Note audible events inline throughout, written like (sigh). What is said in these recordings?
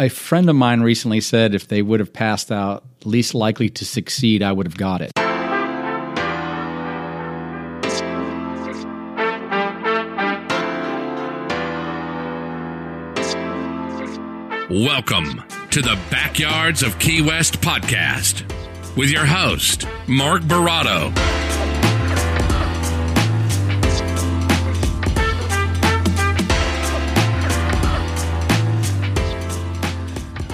a friend of mine recently said if they would have passed out least likely to succeed, I would have got it. Welcome to the Backyards of Key West podcast with your host, Mark Baratto.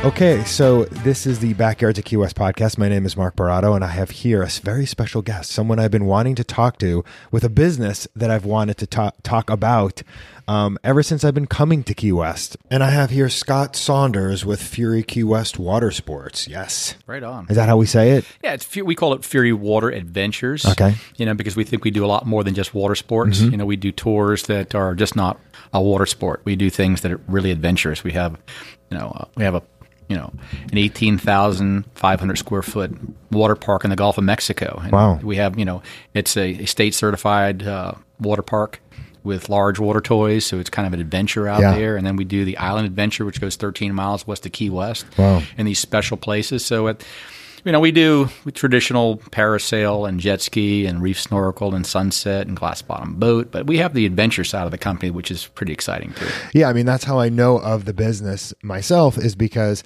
Okay, so this is the Backyard to Key West podcast. My name is Mark Baratto, and I have here a very special guest, someone I've been wanting to talk to with a business that I've wanted to talk, talk about um, ever since I've been coming to Key West. And I have here Scott Saunders with Fury Key West Water Sports. Yes. Right on. Is that how we say it? Yeah, it's we call it Fury Water Adventures. Okay. You know, because we think we do a lot more than just water sports. You know, we do tours that are just not a water sport. We do things that are really adventurous. We have, you know, uh, we have a you know, an 18,500 square foot water park in the Gulf of Mexico. And Wow. We have, you know, it's a, a state certified uh, water park with large water toys. So it's kind of an adventure out Yeah. there. And then we do the island adventure, which goes 13 miles west of Key West Wow. in these special places. So at, you know, we do traditional parasail and jet ski and reef snorkel and sunset and glass bottom boat, but we have the adventure side of the company, which is pretty exciting too. Yeah, I mean that's how I know of the business myself is because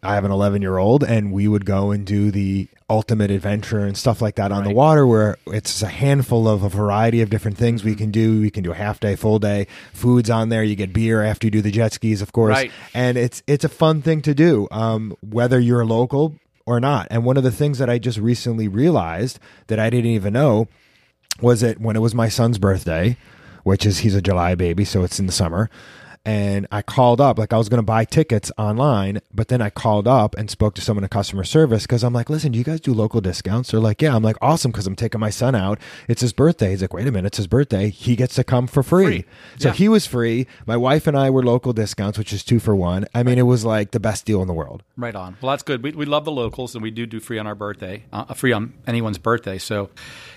I have an 11 year old and we would go and do the ultimate adventure and stuff like that on the water where it's a handful of a variety of different things we can do. We can do a half day, full day, foods on there. You get beer after you do the jet skis, of course. Right. And it's it's a fun thing to do, um, whether you're local or not. And one of the things that I just recently realized that I didn't even know was that when it was my son's birthday, which is he's a July baby, so it's in the summer. And I called up, like I was going to buy tickets online, but then I called up and spoke to someone in customer service because I'm like, listen, do you guys do local discounts? They're like, yeah. I'm like, awesome, because I'm taking my son out. It's his birthday. He's like, wait a minute, it's his birthday. He gets to come for free. Free. So Yeah. he was free. My wife and I were local discounts, which is two for one. I mean, it was like the best deal in the world. Right on. Well, that's good. We, we love the locals, and we do do free on our birthday, uh, free on anyone's birthday. So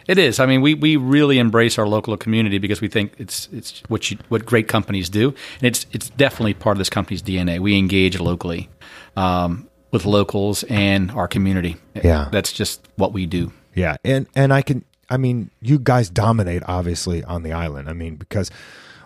it is. I mean, we, we really embrace our local community because we think it's it's what you, what great companies do, and it's it's definitely part of this company's DNA. We engage locally um, with locals and our community. Yeah. that's just what we do. Yeah, and and I can I mean, you guys dominate obviously on the island. I mean, because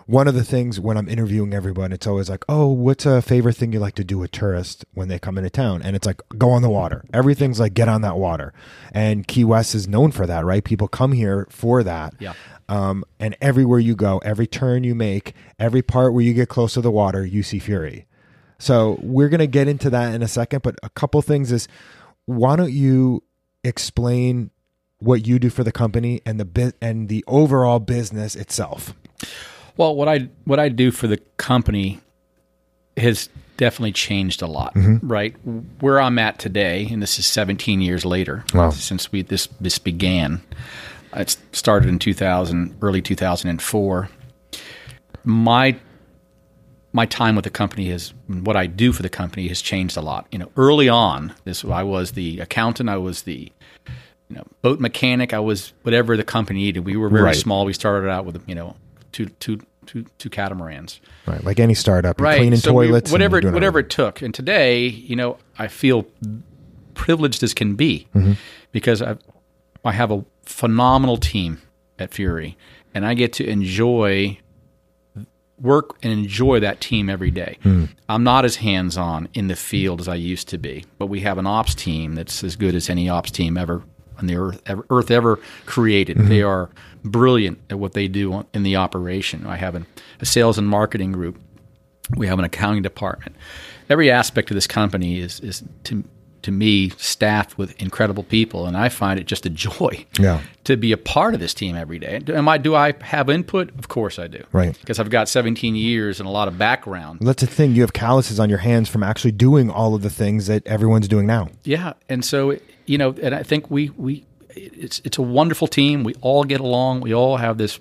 one of the things when I'm interviewing everyone, it's always like, "Oh, what's a favorite thing you like to do with tourists when they come into town?" And it's like, "Go on the water." Everything's like, "Get on that water." And Key West is known for that, right? People come here for that. Yeah. Um, and everywhere you go, every turn you make, every part where you get close to the water, you see fury. So we're gonna get into that in a second, but a couple things is, why don't you explain what you do for the company and the bit and the overall business itself? Well, what I what I do for the company has definitely changed a lot, Mm-hmm. right? Where I'm at today, and this is 17 years later Wow. since we this this began. It started in 2000, early 2004. My my time with the company has what I do for the company has changed a lot. You know, early on, this I was the accountant, I was the you know boat mechanic, I was whatever the company needed. We were very Right. small. We started out with you know two two two two catamarans, Right, like any startup, right? cleaning So toilets, and whatever whatever everything. it took. And today, you know, I feel privileged as can be Mm-hmm. because I I have a phenomenal team at Fury, and I get to enjoy work and enjoy that team every day. Hmm. I'm not as hands on in the field as I used to be, but we have an ops team that's as good as any ops team ever on the earth ever, earth ever created. Mm-hmm. They are brilliant at what they do on- in the operation. I have an, a sales and marketing group. We have an accounting department. Every aspect of this company is is to to me staffed with incredible people, and I find it just a joy Yeah. to be a part of this team every day. Am I? Do I have input? Of course I do. Right. Because I've got 17 years and a lot of background. That's the thing. You have calluses on your hands from actually doing all of the things that everyone's doing now. Yeah, and so you know, and I think we we it's it's a wonderful team. We all get along. We all have this.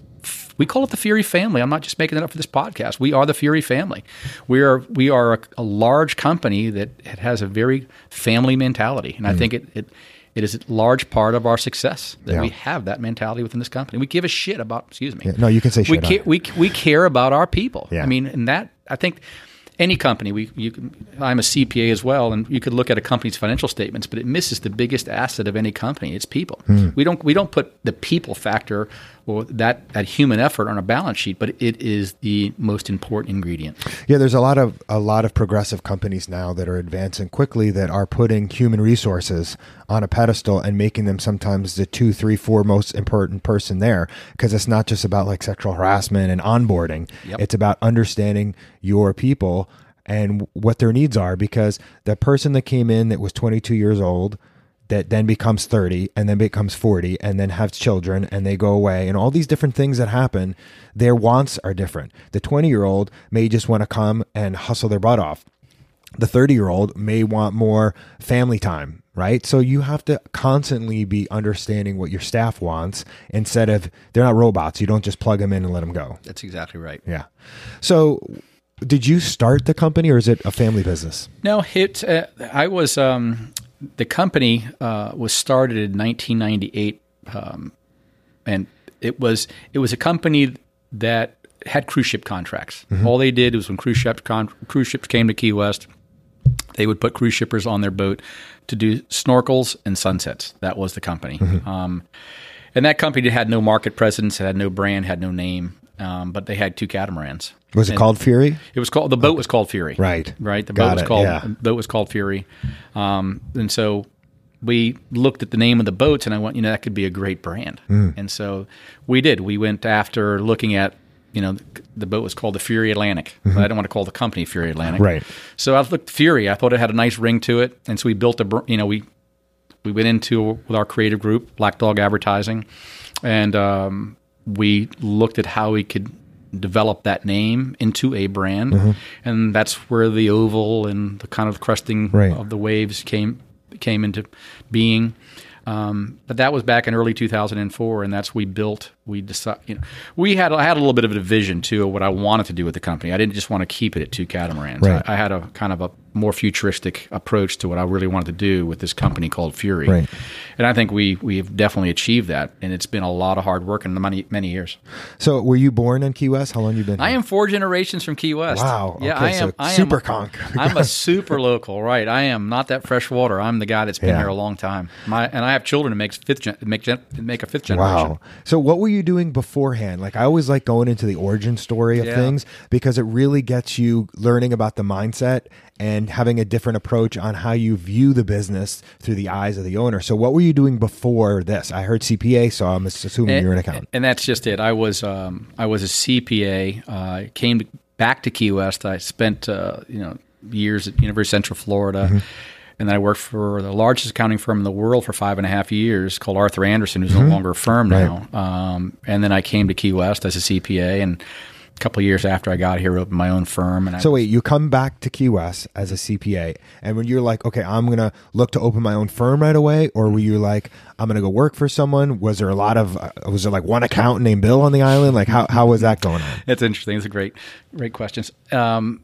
We call it the Fury family. I'm not just making it up for this podcast. We are the Fury family. We are we are a, a large company that has a very family mentality, and I mm. think it, it it is a large part of our success that Yeah. we have that mentality within this company. We give a shit about. Excuse me. Yeah, no, you can say we shit on care, we we care about our people. Yeah. I mean, and that I think any company, we you, can- I'm a CPA as well, and you could look at a company's financial statements, but it misses the biggest asset of any company. It's people. Hmm. We don't we don't put the people factor or that that human effort on a balance sheet, but it is the most important ingredient. Yeah, there's a lot of a lot of progressive companies now that are advancing quickly that are putting human resources on a pedestal and making them sometimes the two, three, four most important person there because it's not just about like sexual harassment and onboarding. Yep. It's about understanding your people and what their needs are because the person that came in that was 22 years old that then becomes 30 and then becomes 40 and then have children and they go away and all these different things that happen their wants are different the 20 year old may just want to come and hustle their butt off the 30 year old may want more family time right so you have to constantly be understanding what your staff wants instead of they're not robots you don't just plug them in and let them go That's exactly right. yeah so did you start the company or is it a family business No, it. Uh, I was. Um, the company uh, was started in 1998, um, and it was it was a company that had cruise ship contracts. All they did was when cruise ships con- cruise ships came to Key West, they would put cruise shippers on their boat to do snorkels and sunsets. That was the company. Um, and that company had no market presence, had no brand, had no name, um, but they had two catamarans. was it called fury It was called the boat was called Fury. Right. Right. The Got boat was it, called yeah. the boat was called Fury. Um, and so we looked at the name of the boats and I went, you know, that could be a great brand. Hmm. And so we did. We went after looking at, you know, the boat was called the Fury Atlantic. But I don't want to call the company Fury Atlantic. Mm-hmm. Right. So I looked Fury. I thought it had a nice ring to it. And so we built a, you know, we we went into with our creative group, Black Dog Advertising, and um, we looked at how we could develop that name into a brand, Mm-hmm. and that's where the oval and the kind of crusting Right. of the waves came came into being. Um, but that was back in early 2004, and that's we built. We decided, you know, we had I had a little bit of a vision too of what I wanted to do with the company. I didn't just want to keep it at two catamarans. Right. I, I had a kind of a more futuristic approach to what I really wanted to do with this company called Fury. Right. And I think we we have definitely achieved that, and it's been a lot of hard work and the many many years. so were you born in key west how long you been Here? I am four generations from Key West. Wow. Yeah, Okay, I am. so I am super Conch. I'm a super local, right? I am not that fresh water. I'm the guy that's been Yeah. here a long time. My and I have children that makes fifth gen, make gen, make a fifth generation. Wow. So what were you doing beforehand? Like I always like going into the origin story of Yeah. things because it really gets you learning about the mindset and having a different approach on how you view the business through the eyes of the owner. So what were you doing before this? I heard CPA, so I'm assuming you're an accountant. And that's just it. I was um, I was a CPA. Uh, came back to Key West. I spent uh, you know years at University of Central Florida. Mm-hmm. And then I worked for the largest accounting firm in the world for five and a half years, called Arthur Andersen, who's Mm-hmm. no longer a firm now. Um, and then I came to Key West as a CPA, and a couple of years after I got here, opened my own firm. And I, So wait, you come back to Key West as a CPA, and when you're like, okay, I'm gonna look to open my own firm right away, or were you like, I'm gonna go work for someone? Was there a lot of, uh, was there like one accountant named Bill on the island? Like how how was that going on? It's interesting. It's a great, great questions. Um,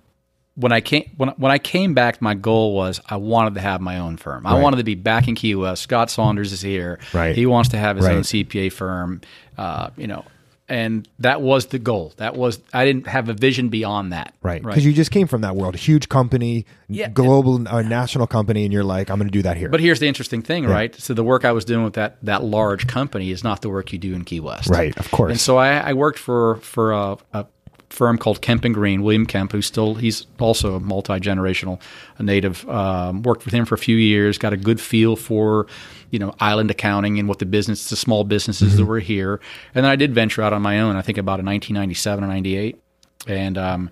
when I came when when I came back, my goal was I wanted to have my own firm. I wanted to be back in Key West. Scott Saunders is here. Right. He wants to have his own CPA firm. Uh, you know, and that was the goal. That was I didn't have a vision beyond that. Right, Right. because you just came from that world, huge company, Yeah. global, uh, national company, and you're like, I'm going to do that here. But here's the interesting thing, right? So the work I was doing with that that large company is not the work you do in Key West, Right, of course. And so I, I worked for for a, a firm called Kemp and Green, William Kemp, who's still he's also a multi generational native. Um, worked with him for a few years, got a good feel for you know island accounting and what the business, the small businesses that were here, and then I did venture out on my own. I think about in 1997 or 98, and. Um,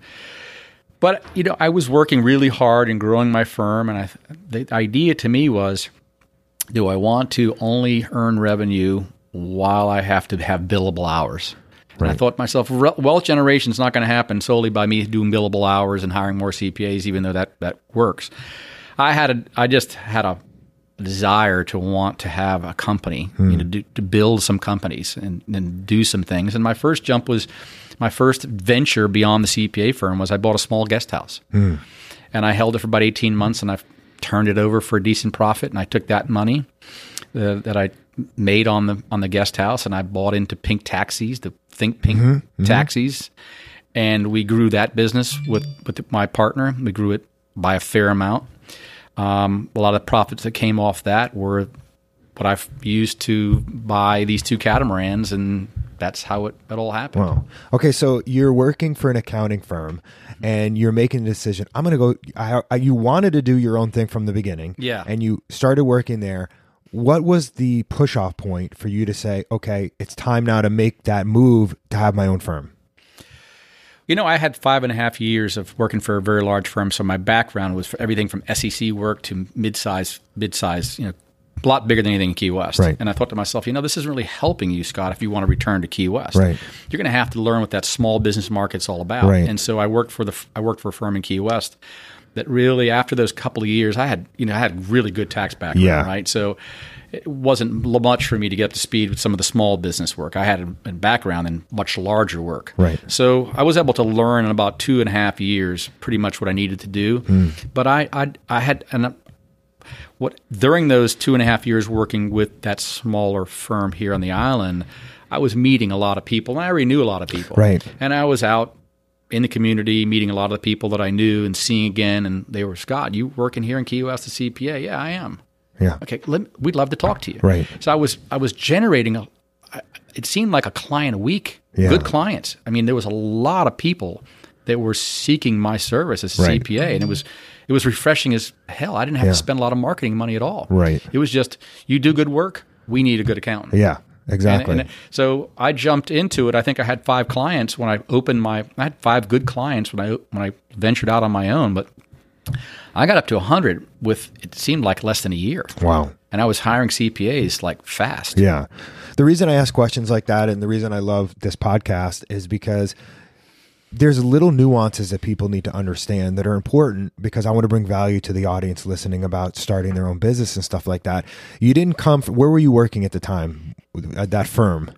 but you know, I was working really hard and growing my firm, and I, the idea to me was, do I want to only earn revenue while I have to have billable hours? And I thought to myself, wealth generation is not going to happen solely by me doing billable hours and hiring more CPAs, even though that that works. I had a, I just had a desire to want to have a company, you know, hmm. do, to build some companies and, and do some things. And my first jump was, my first venture beyond the CPA firm was I bought a small guest house, hmm. and I held it for about eighteen months, and I turned it over for a decent profit, and I took that money uh, that I made on the on the guest house, and I bought into Pink Taxis, the Think Pink taxis, and we grew that business with with my partner. We grew it by a fair amount. Um, a lot of the profits that came off that were what I've used to buy these two catamarans, and that's how it, it all happened. Wow. Okay, so you're working for an accounting firm, and you're making a decision. I'm going to go. I, I, you wanted to do your own thing from the beginning, Yeah. and you started working there. What was the push off point for you to say, okay, it's time now to make that move to have my own firm? You know, I had five and a half years of working for a very large firm, so my background was for everything from SEC work to mid-size, mid-size, you know, a lot bigger than anything in Key West. Right. And I thought to myself, you know, this isn't really helping you, Scott, if you want to return to Key West. Right. You're going to have to learn what that small business market's all about. Right. And so I worked for the I worked for a firm in Key West that really after those couple of years, I had you know I had really good tax background. Yeah. Right. So it wasn't much for me to get up to speed with some of the small business work. I had a, a background in much larger work. Right. So I was able to learn in about two and a half years pretty much what I needed to do. Hmm. But I, I, I had and what during those two and a half years working with that smaller firm here on the island, I was meeting a lot of people, and I already knew a lot of people. Right. And I was out in the community meeting a lot of the people that I knew and seeing again, and they were Scott, you working here in Key West, the CPA? Yeah, I am. Yeah. Okay, let, we'd love to talk to you. Right. So I was I was generating a. It seemed like a client a week. Yeah. Good clients. I mean, there was a lot of people that were seeking my service as a Right. CPA, and it was it was refreshing as hell. I didn't have Yeah. to spend a lot of marketing money at all. Right. It was just you do good work. We need a good accountant. Yeah. And- Exactly. and so I jumped into it. I think I had five clients when I opened my. I had five good clients when I when I ventured out on my own, but I got up to hundred with it seemed like less than a year. wow. And I was hiring CPAs like fast. Yeah. The reason I ask questions like that and the reason I love this podcast is because there's little nuances that people need to understand that are important because I want to bring value to the audience listening about starting their own business and stuff like that. You didn't come from, where were you working at the time at that firm?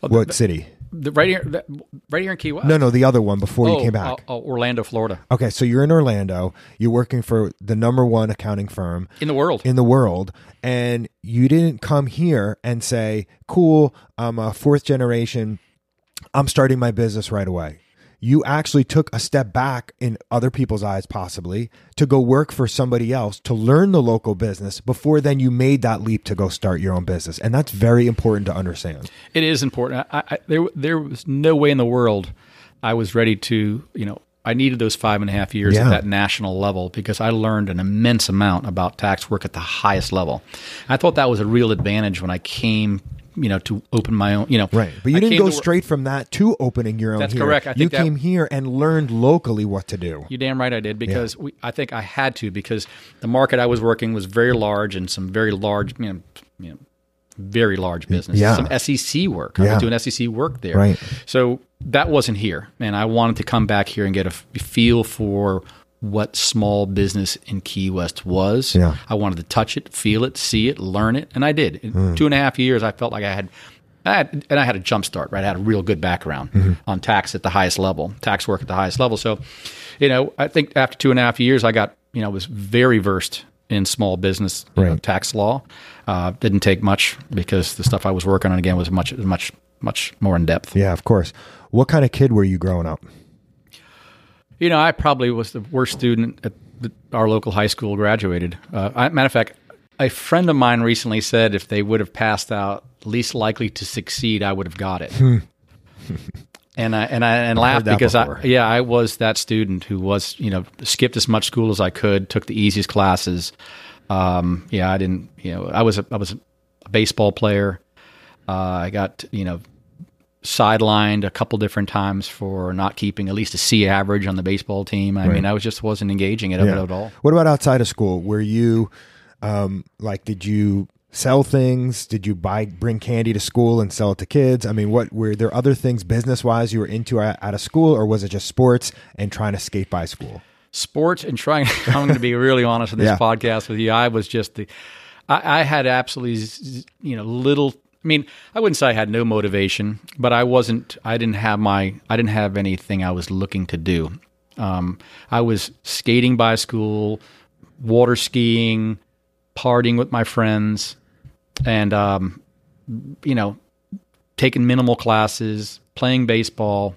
What city? The, right here, right here in Key West. No, no, the other one before you Oh, came back. uh, uh, Orlando, Florida, Okay, so you're in Orlando. You're working for the number one accounting firm in the world. in the world, and you didn't come here and say, "Cool, I'm a fourth generation. I'm starting my business right away." You actually took a step back in other people's eyes, possibly, to go work for somebody else to learn the local business before then you made that leap to go start your own business. And that's very important to understand. It is important. I, I, there, there was no way in the world I was ready to, you know, I needed those five and a half years Yeah. at that national level because I learned an immense amount about tax work at the highest level. I thought that was a real advantage when I came, you know, to open my own, you know. Right. But you I didn't go to straight from that to opening your own That's here. correct. I you that- came here and learned locally what to do. You damn right I did because we, I think I had to because the market I was working was very large and some very large, you know, you know very large businesses. Yeah. Some SEC work. I Yeah. was doing SEC work there. Right. So that wasn't here, and I wanted to come back here and get a f- feel for what small business in Key West was. Yeah. I wanted to touch it, feel it, see it, learn it, and I did. In Hmm. two and a half years, I felt like I had. I had, and I had a jump start, right? I had a real good background Mm-hmm. on tax at the highest level, tax work at the highest level. So, you know, I think after two and a half years, I got, you know, was very versed in small business you know, tax law. Uh, didn't take much because the stuff I was working on again was much, much, much more in depth. Yeah, of course. What kind of kid were you growing up? You know, I probably was the worst student at the, our local high school graduated. Uh, I, matter of fact, a friend of mine recently said if they would have passed out least likely to succeed, I would have got it. (laughs) and I and I and laughed that because I yeah I was that student who was you know skipped as much school as I could, took the easiest classes. Um, yeah, I didn't you know I was a, I was a baseball player. Uh, I got you know sidelined a couple different times for not keeping at least a C average on the baseball team. I mean, I was just wasn't engaging it Yeah. at all. What about outside of school? Were you um, like did you sell things? Did you buy bring candy to school and sell it to kids? I mean, what were there other things business wise you were into at, out of school, or was it just sports and trying to skate by school? sports and trying. (laughs) I'm going to be really honest in this Yeah. podcast with you. I was just the. I, I had absolutely, you know, little. I mean, I wouldn't say I had no motivation, but I wasn't. I didn't have my. I didn't have anything I was looking to do. Um, I was skating by school, water skiing, partying with my friends, and um, you know, taking minimal classes, playing baseball.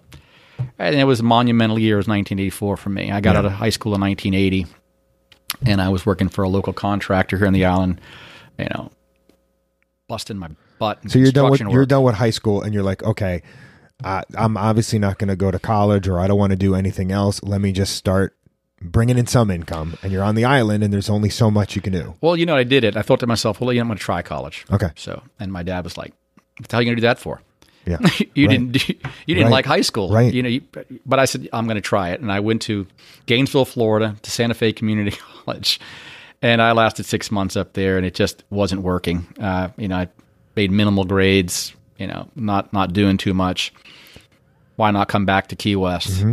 And it was a monumental year. It was 1984 for me. I got Yeah. out of high school in 1980, and I was working for a local contractor here on the island. You know, busting my butt. in So you're done with construction you're done with high school, and you're like, okay, I, I'm obviously not going to go to college, or I don't want to do anything else. Let me just start bringing in some income. And you're on the island, and there's only so much you can do. Well, you know, I did it. I thought to myself, well, you know, I'm going to try college. Okay. So, and my dad was like, "What the hell are you going to do that for? Yeah, (laughs) you Right. didn't (laughs) you didn't Right. like high school, Right. You know, you, but I said I'm going to try it, and I went to Gainesville, Florida, to Santa Fe Community (laughs) College, and I lasted six months up there, and it just wasn't working. Uh, you know, I made minimal grades. You know, not not doing too much. Why not come back to Key West,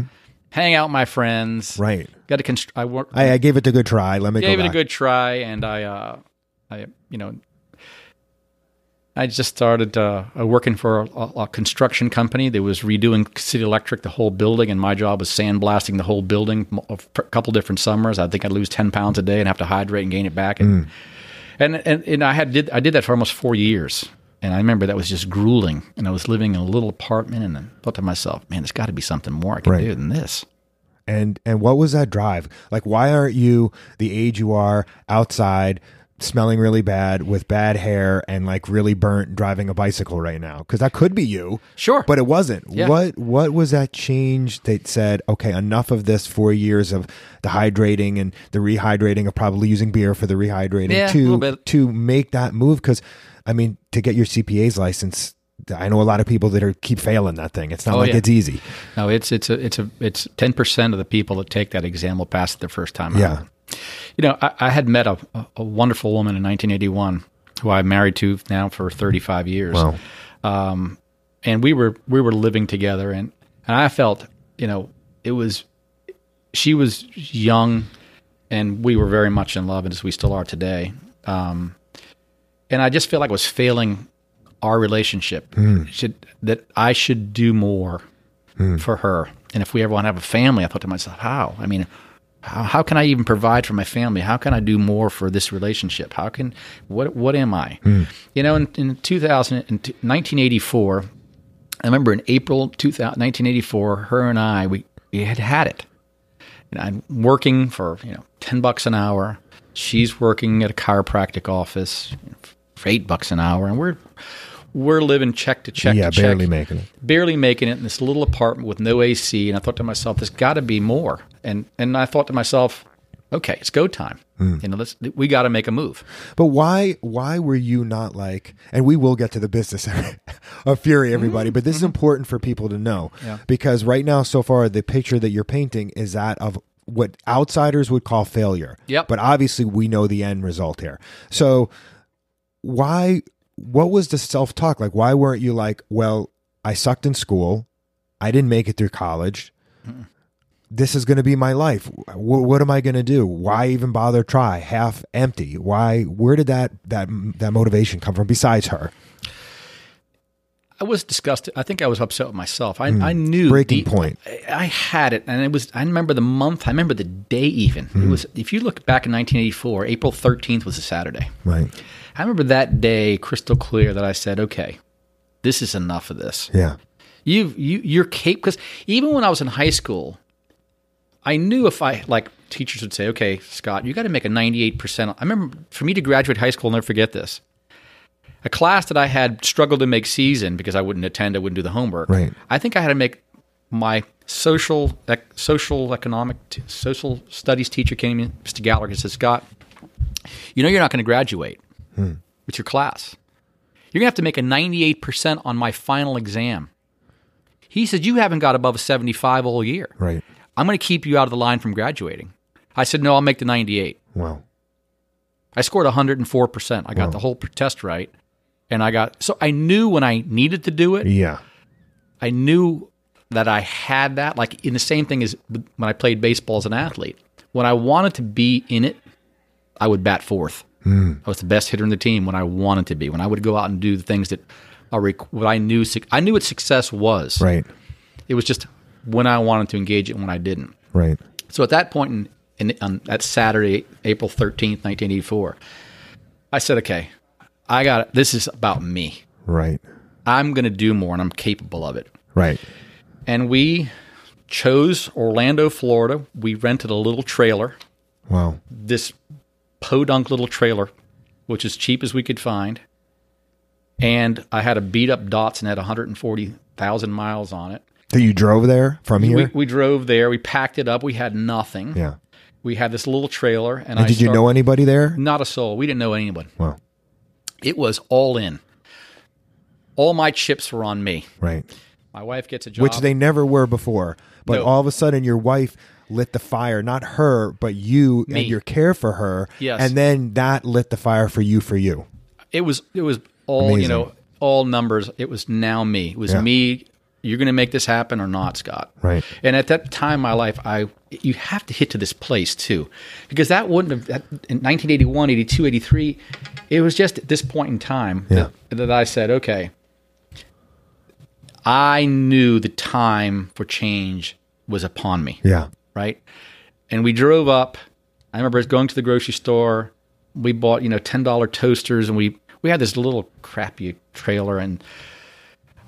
hang out with my friends? Mm-hmm. Right. Got to const- I work. I, I gave it a good try. Let me gave it a good try, and I, uh, I, you know, I just started uh, uh, working for a, a construction company that was redoing City Electric, the whole building, and my job was sandblasting the whole building. A couple different summers, I think I'd lose ten pounds a day and have to hydrate and gain it back. And and, and and I had did I did that for almost four years. And I remember that was just grueling. And I was living in a little apartment, and I thought to myself, "Man, there's got to be something more I can Right. do than this." And and what was that drive? Like why aren't you the age you are outside smelling really bad with bad hair and like really burnt driving a bicycle right now? Cuz that could be you. Sure. But it wasn't. Yeah. What what was that change that said, okay, enough of this 4 years of the hydrating and the rehydrating of probably using beer for the rehydrating Yeah, to to make that move cuz I mean to get your CPA's license I know a lot of people that are keep failing that thing. It's not Oh, like yeah. it's easy. No, it's it's a it's a it's ten percent of the people that take that exam will pass it their first time. Yeah. out. You know, I, I had met a, a- wonderful woman in 1981 who I'm married to now for 35 years. Wow. Um, and we were we were living together, and and I felt, you know, it was she was young, and we were very much in love, and as we still are today. Um, and I just feel like I was failing our relationship. Should that I should do more for her, and if we ever want to have a family, I thought to myself, how? I mean, how, how can I even provide for my family? How can I do more for this relationship? How can what what am I? Hmm. You know, in, in 2000, in 1984, I remember in April 2000, 1984, her and I we, we had had it. And I'm working for you know ten bucks an hour. She's working at a chiropractic office for eight bucks an hour, and we're we're living check to check. yeah, to check barely making it. barely making it in this little apartment with no AC. And I thought to myself, there's got to be more. And and I thought to myself, okay, it's go time. Hmm. You know, let's we got to make a move. But why why were you not like and we will get to the business (laughs) of fury everybody, but this is important for people to know. Yeah. Because right now so far the picture that you're painting is that of what outsiders would call failure. Yep. But obviously we know the end result here. So why what was the self-talk like why weren't you like, well, I sucked in school. I didn't make it through college. This is going to be my life. Wh- what am I going to do? Why even bother try? Half empty. Why? Where did that that that motivation come from? Besides her, I was disgusted. I think I was upset with myself. I, I knew Hmm. Breaking the- point. I, I had it, and it was. I remember the month. I remember the day. Even Hmm. it was. If you look back in 1984, April 13th was a Saturday. right? I remember that day crystal clear that I said, okay, this is enough of this. Yeah, You've you you're capable because even when I was in high school, I knew if I like teachers would say, "Okay, Scott, you got to make a 98 percent." I remember for me to graduate high school, I'll never forget this. A class that I had struggled to make season because I wouldn't attend, I wouldn't do the homework. Right. I think I had to make my social ec- social economic t- social studies teacher came in, Mr. Gallagher, and said, "Scott, you know you're not going to graduate with your class. You're going to have to make a 98% on my final exam." He said, You haven't got above a 75 all year. right. I'm going to keep you out of the line from graduating. I said, No, I'll make the 98. Wow. I scored 104%. I got the whole test right. And I got, so I knew when I needed to do it, Yeah. I knew that I had that. Like in the same thing as when I played baseball as an athlete. When I wanted to be in it, I would bat fourth. I was the best hitter in the team when I wanted to be. When I would go out and do the things that are requ- what I knew. I knew what success was. Right. It was just when I wanted to engage it and when I didn't. Right. So at that point, in, in, on that Saturday, April thirteenth, nineteen eighty four, I said, "Okay, I got it. This is about me. Right. I'm going to do more, and I'm capable of it." Right. And we chose Orlando, Florida. We rented a little trailer, Wow. this podunk little trailer, which is cheap as we could find. And I had a beat up Datsun had 140,000 miles on it. That you drove there from here? We, we drove there. We packed it up. We had nothing. yeah. We had this little trailer, and, And I did you know anybody there? Not a soul. We didn't know anyone. Wow. It was all in. All my chips were on me. Right. My wife gets a job. Which they never were before. But No. all of a sudden, your wife lit the fire, not her, but you Me. and your care for her. Yes. And then that lit the fire for you, for you. it was it was all Amazing. you know all numbers. It was now me. It was Yeah. me. You're going to make this happen or not, Scott. Right. And at that time in my life, I you have to hit to this place too, because that wouldn't have that, in 1981, 82, 83. It was just at this point in time Yeah. that, that I said, okay. I knew the time for change was upon me Yeah. Right? And we drove up. I remember going to the grocery store. We bought, you know, ten dollar toasters, and we we had this little crappy trailer. And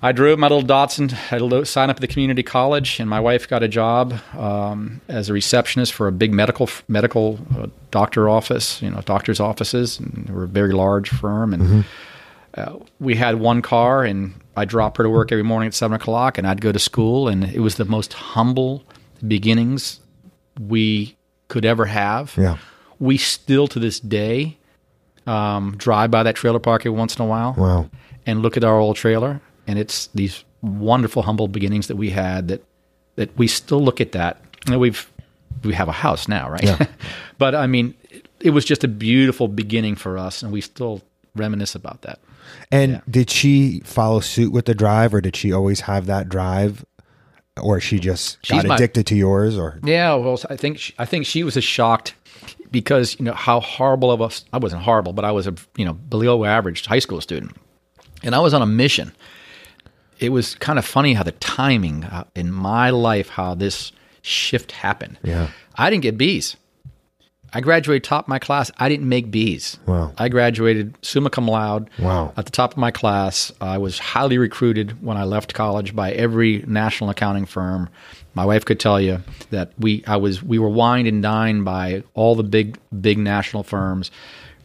I drove my little Datsun. I lo- signed up at the community college, and my wife got a job um, as a receptionist for a big medical medical uh, doctor office, you know, doctors' offices, and we're a very large firm. And uh, we had one car, and I drop her to work every morning at seven o'clock, and I'd go to school, and it was the most humble beginnings we could ever have. Yeah. We still to this day um, drive by that trailer park every once in a while Wow. and look at our old trailer, and it's these wonderful, humble beginnings that we had that that we still look at that. And we've we have a house now, right? Yeah. (laughs) but I mean, it, it was just a beautiful beginning for us, and we still reminisce about that. And Yeah. did she follow suit with the drive, or did she always have that drive, or she just She's got my- addicted to yours? Or Yeah, well, I think she, I think she was as shocked because you know how horrible of us. I wasn't horrible, but I was a you know below average high school student, and I was on a mission. It was kind of funny how the timing uh, in my life, how this shift happened. Yeah. I didn't get B's. I graduated top of my class. I didn't make B's. Wow. I graduated summa cum laude. Wow. At the top of my class, I was highly recruited when I left college by every national accounting firm. My wife could tell you that we I was we were wined and dined by all the big big national firms.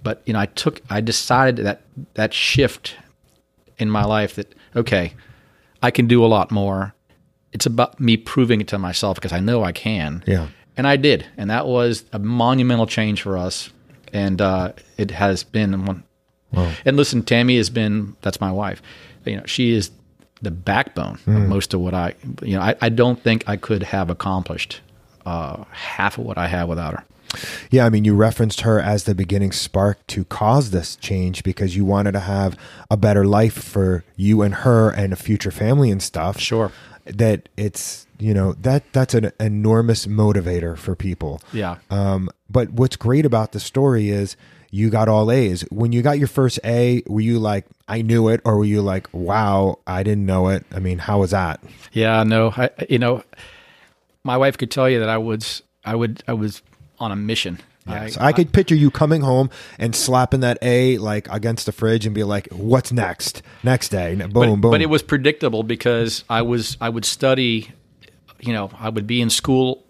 But you know, I took I decided that that shift in my life that okay, I can do a lot more. It's about me proving it to myself because I know I can. Yeah. And I did, and that was a monumental change for us, and uh, it has been one. And listen, Tammy has been that's my wife. You know, she is the backbone of most of what I. You know, I, I don't think I could have accomplished uh, half of what I have without her. Yeah, I mean, you referenced her as the beginning spark to cause this change because you wanted to have a better life for you and her and a future family and stuff. Sure. That it's you know that that's an enormous motivator for people. Yeah. Um, but what's great about the story is you got all A's. When you got your first A, were you like, I knew it, or were you like, Wow, I didn't know it? I mean, how was that? Yeah, no, I, you know, my wife could tell you that I was, I would, I was on a mission. So I could picture you coming home and slapping that A like against the fridge and be like, "What's next? Next day, boom, but, boom." But it was predictable because I was I would study, you know, I would be in school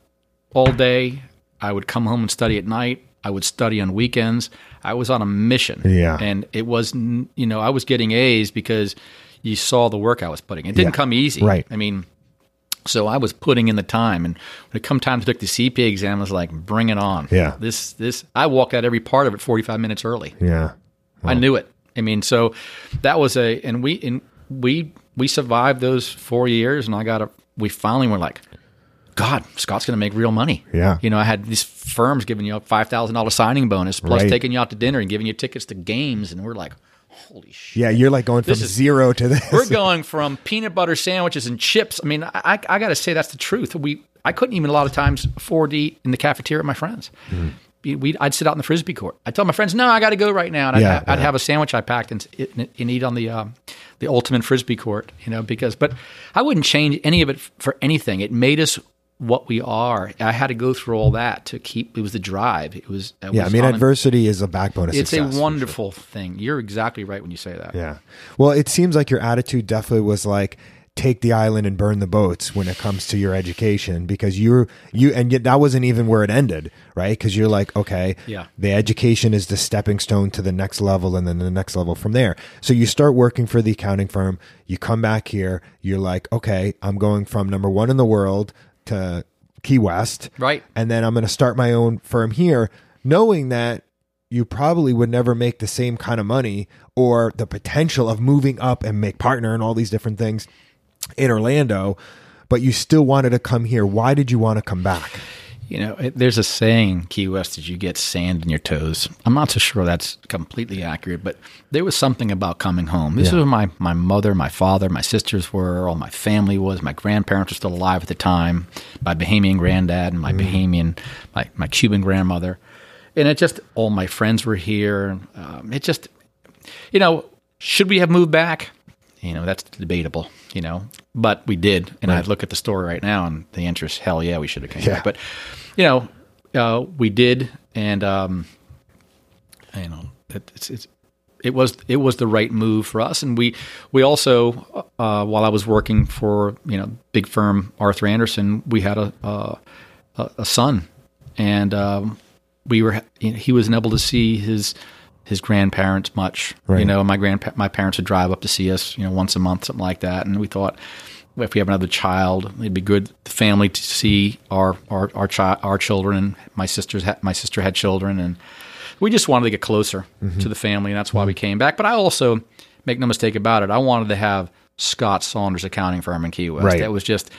all day. I would come home and study at night. I would study on weekends. I was on a mission. Yeah. And it was you know, I was getting A's because you saw the work I was putting. It didn't Yeah. come easy. Right. I mean, so I was putting in the time, and when it come time to take the CPA exam, I was like, "Bring it on!" Yeah. This, this, I walked out every part of it forty five minutes early. yeah, I knew it. I mean, so that was a, and we, and we, we survived those four years, and I got a. We finally were like, God, Scott's going to make real money. Yeah. You know, I had these firms giving you a five thousand dollars signing bonus, plus Right. taking you out to dinner and giving you tickets to games, and we're like, holy shit. yeah. You're like going from is- zero to this. We're going from peanut butter sandwiches and chips. I mean, I, I, got to say that's the truth. We I couldn't even a lot of times afford to eat in the cafeteria with my friends. Mm-hmm. We I'd sit out in the frisbee court. I tell my friends, "No, I got to go right now." And I'd, Yeah, ha- I'd yeah. have a sandwich I packed and, and, and eat on the um, the ultimate frisbee court. You know, because but I wouldn't change any of it for anything. It made us what we are. I had to go through all that to keep. It was the drive. It was. it yeah, I mean, adversity is a backbone of It's success. a for sure. wonderful thing. You're exactly right when you say that. Yeah. Well, it seems like your attitude definitely was like, take the island and burn the boats when it comes to your education because you're you and yet that wasn't even where it ended right because you're like okay Yeah. the education is the stepping stone to the next level and then the next level from there so you start working for the accounting firm you come back here you're like okay i'm going from number one in the world to key west Right. and then i'm going to start my own firm here knowing that you probably would never make the same kind of money or the potential of moving up and make partner and all these different things in Orlando, but you still wanted to come here. Why did you want to come back? You know, it, there's a saying, Key West, that you get sand in your toes. I'm not so sure that's completely accurate, but there was something about coming home. This Yeah. is where my, my mother, my father, my sisters were, all my family was. My grandparents were still alive at the time, my Bahamian granddad and my Bahamian, my, my Cuban grandmother. And it just, all my friends were here. Um, it just, you know, should we have moved back? You know, that's debatable, you know, but we did. And I look at the story right now and the answer is hell yeah, we should have came Yeah. back. But, you know, uh, we did. And, um, you know, it, it's, it's, it was it was the right move for us, and we we also uh, while I was working for you know big firm Arthur Andersen, we had a a, a a son, and um, we were he wasn't able to see his his grandparents much. You know, my grandpa my parents would drive up to see us, you know, once a month, something like that, and we thought. If we have another child, it'd be good the family to see our our our, chi- our children. My sisters had, my sister had children, and we just wanted to get closer Mm-hmm. to the family, and that's why we came back. But I also make no mistake about it, I wanted to have Scott Saunders accounting firm in Key West. Right. That was just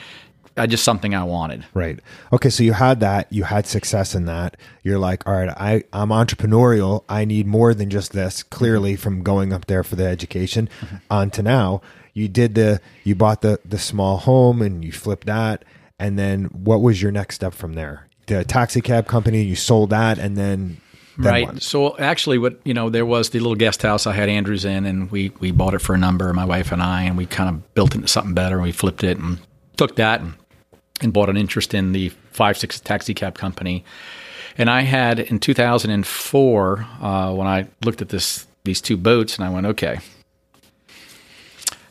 uh, just something I wanted. Right. Okay. So you had that. You had success in that. You're like, all right, I, I'm entrepreneurial. I need more than just this. Clearly, from going up there for the education on to now, you did the, you bought the the small home and you flipped that. And then what was your next step from there? The taxi cab company. You sold that, and then, right. what? So actually, what you know, there was the little guest house I had Andrews in, and we we bought it for a number, my wife and I, and we kind of built it into something better. and We flipped it and took that and, and bought an interest in the five six taxi cab company. And I had in 2004 uh, when I looked at this these two boats, and I went, okay,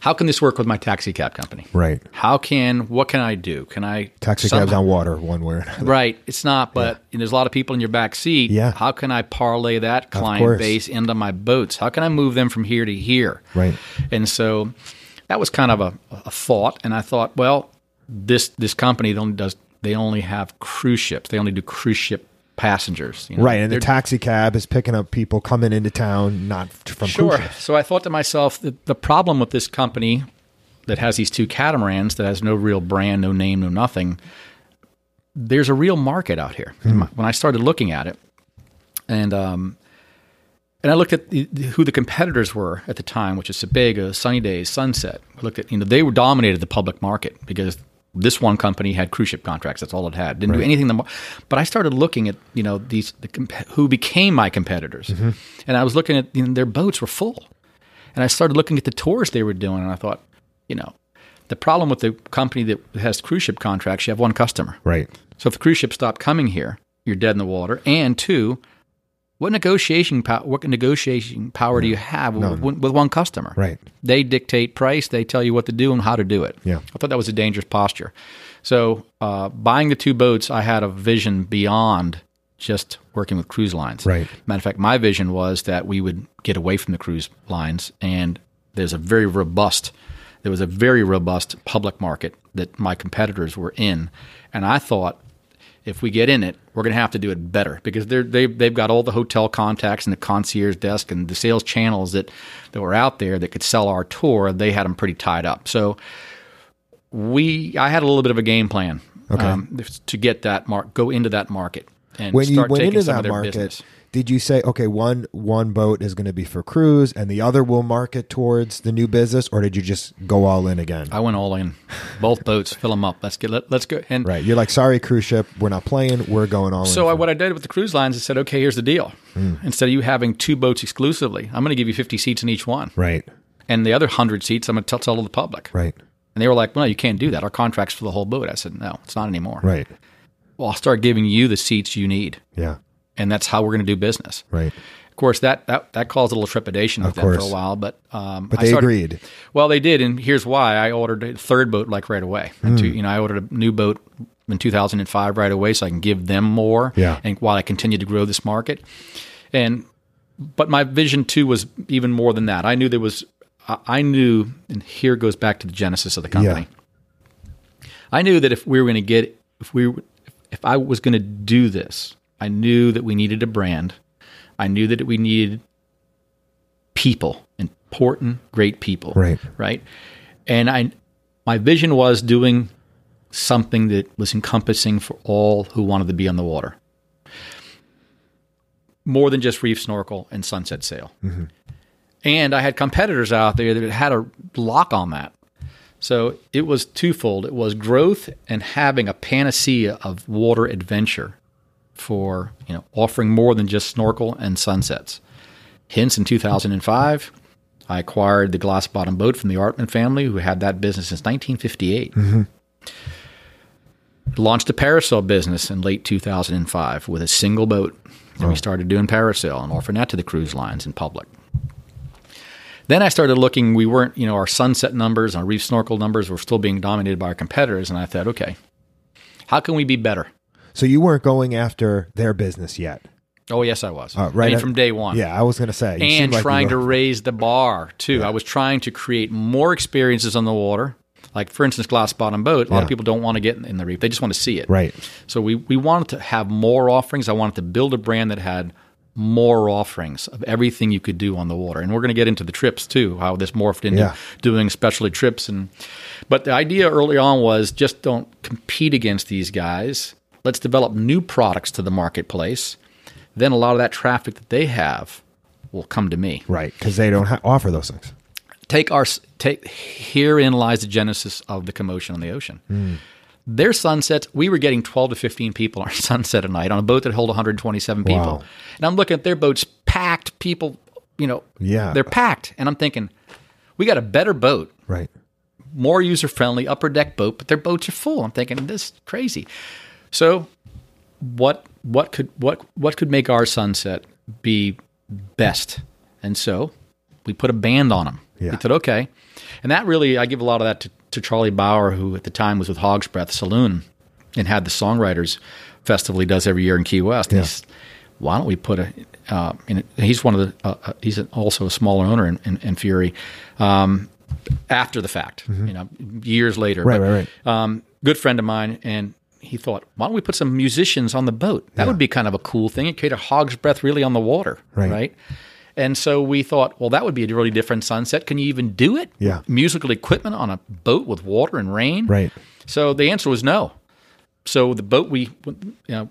how can this work with my taxi cab company? Right. How can what can I do? Can I Taxi somehow- cabs on water. One word. Right. It's not, but there's a lot of people in your back seat. Yeah. How can I parlay that client base into my boats? How can I move them from here to here? Right. And so that was kind of a, a thought. And I thought, well, this this company only does they only have cruise ships. They only do cruise ship passengers. you know. Right. And the They're- taxi cab is picking up people coming into town, not from Sure. So I thought to myself that the problem with this company that has these two catamarans that has no real brand, no name, no nothing, there's a real market out here. My- When I started looking at it, and um, and I looked at the, the- who the competitors were at the time, which is Sebago, Sunny Days, Sunset. I looked at you know they were dominated the public market because this one company had cruise ship contracts. That's all it had. Didn't do anything. The but I started looking at you know these the comp- who became my competitors, mm-hmm. and I was looking at you know, their boats were full, and I started looking at the tours they were doing, and I thought, you know, the problem with the company that has cruise ship contracts, you have one customer. Right. So if the cruise ship stopped coming here, you're dead in the water. And two, what negotiation power? What negotiation power do you have with, with one customer? Right. They dictate price. They tell you what to do and how to do it. Yeah. I thought that was a dangerous posture. So uh, buying the two boats, I had a vision beyond just working with cruise lines. Right. Matter of fact, my vision was that we would get away from the cruise lines, and there's a very robust, there was a very robust public market that my competitors were in, and I thought if we get in it, we're going to have to do it better because they're, they've they've got all the hotel contacts and the concierge desk and the sales channels that that were out there that could sell our tour. They had them pretty tied up. So we, I had a little bit of a game plan um, to get that mark, go into that market and when you start went taking into some that of their market, business. Did you say, okay, one one boat is going to be for cruise and the other will market towards the new business, or did you just go all in again? I went all in, both boats, fill them up. Let's get let, let's go. And right, you're like, sorry, cruise ship, we're not playing, we're going all So in. I, what I did with the cruise lines is said, okay, here's the deal. Hmm. Instead of you having two boats exclusively, I'm going to give you 50 seats in each one, right, and the other hundred seats I'm going to tell to the public. right, And they were like, well, no, you can't do that. Our contract's for the whole boat. I said, no, it's not anymore. right, Well, I'll start giving you the seats you need, yeah, and that's how we're going to do business. right, Of course, that that, that caused a little trepidation with Of them for a while, but um, But I they started- agreed. Well, they did, and here's why. I ordered a third boat like right away. And to- you know, I ordered a new boat in 2005 right away, so I can give them more. Yeah. And while I continue to grow this market, and but my vision too was even more than that. I knew there was. I knew, and here goes back to the genesis of the company. I knew that if we were going to get, if we, were- if I was going to do this, I knew that we needed a brand. I knew that we needed people, important, great people. Right. Right. And I, my vision was doing something that was encompassing for all who wanted to be on the water. More than just reef snorkel and sunset sail. Mm-hmm. And I had competitors out there that had a lock on that. So it was twofold. It was growth and having a panacea of water adventure for, you know, offering more than just snorkel and sunsets. Hence, in 2005, I acquired the glass bottom boat from the Artman family, who had that business since 1958. Mm-hmm. Launched a parasail business in late 2005 with a single boat. And we oh. started doing parasail and offering that to the cruise lines in public. Then I started looking, we weren't, you know, our sunset numbers, our reef snorkel numbers were still being dominated by our competitors. And I thought, okay, how can we be better? So you weren't going after their business yet. Oh, yes, I was. Uh, right I mean, from day one. Yeah, I was going to say. you and seem like trying to raise the bar too. I was trying to create more experiences on the water. Like for instance, glass bottom boat. A lot Yeah. of people don't want to get in the reef; they just want to see it. Right. So we we wanted to have more offerings. I wanted to build a brand that had more offerings of everything you could do on the water. And we're going to get into the trips too, how this morphed into Yeah. doing specialty trips. And but the idea early on was just don't compete against these guys. Let's develop new products to the marketplace. Then a lot of that traffic that they have will come to me Right. Because they don't ha- offer those things. take our take herein lies the genesis of the commotion on the ocean. Hmm. Their sunsets, we were getting 12 to 15 people on our (laughs) sunset a night on a boat that held 127 people. Wow. And I'm looking at their boats packed, people, you know, Yeah. they're packed. And I'm thinking, we got a better boat, Right. more user friendly, upper deck boat, but their boats are full. I'm thinking, this is crazy. So what what could what what could make our sunset be best? And so we put a band on them. Yeah. We said, okay. And that really, I give a lot of that to, to Charlie Bauer, who at the time was with Hog's Breath Saloon and had the Songwriters Festival he does every year in Key West. Yeah. he's, why don't we put a, uh, in he's one of the, uh, uh, he's also a smaller owner in, in, in Fury, um, after the fact, you know, years later. Mm-hmm. Right, But, right, right. Um, good friend of mine. And he thought, why don't we put some musicians on the boat? That would be kind of a cool thing. It created a hog's breath really on the water. Right. right? And so we thought, well, that would be a really different sunset. Can you even do it? Yeah. Musical equipment on a boat with water and rain? Right. So the answer was no. So the boat we, you know,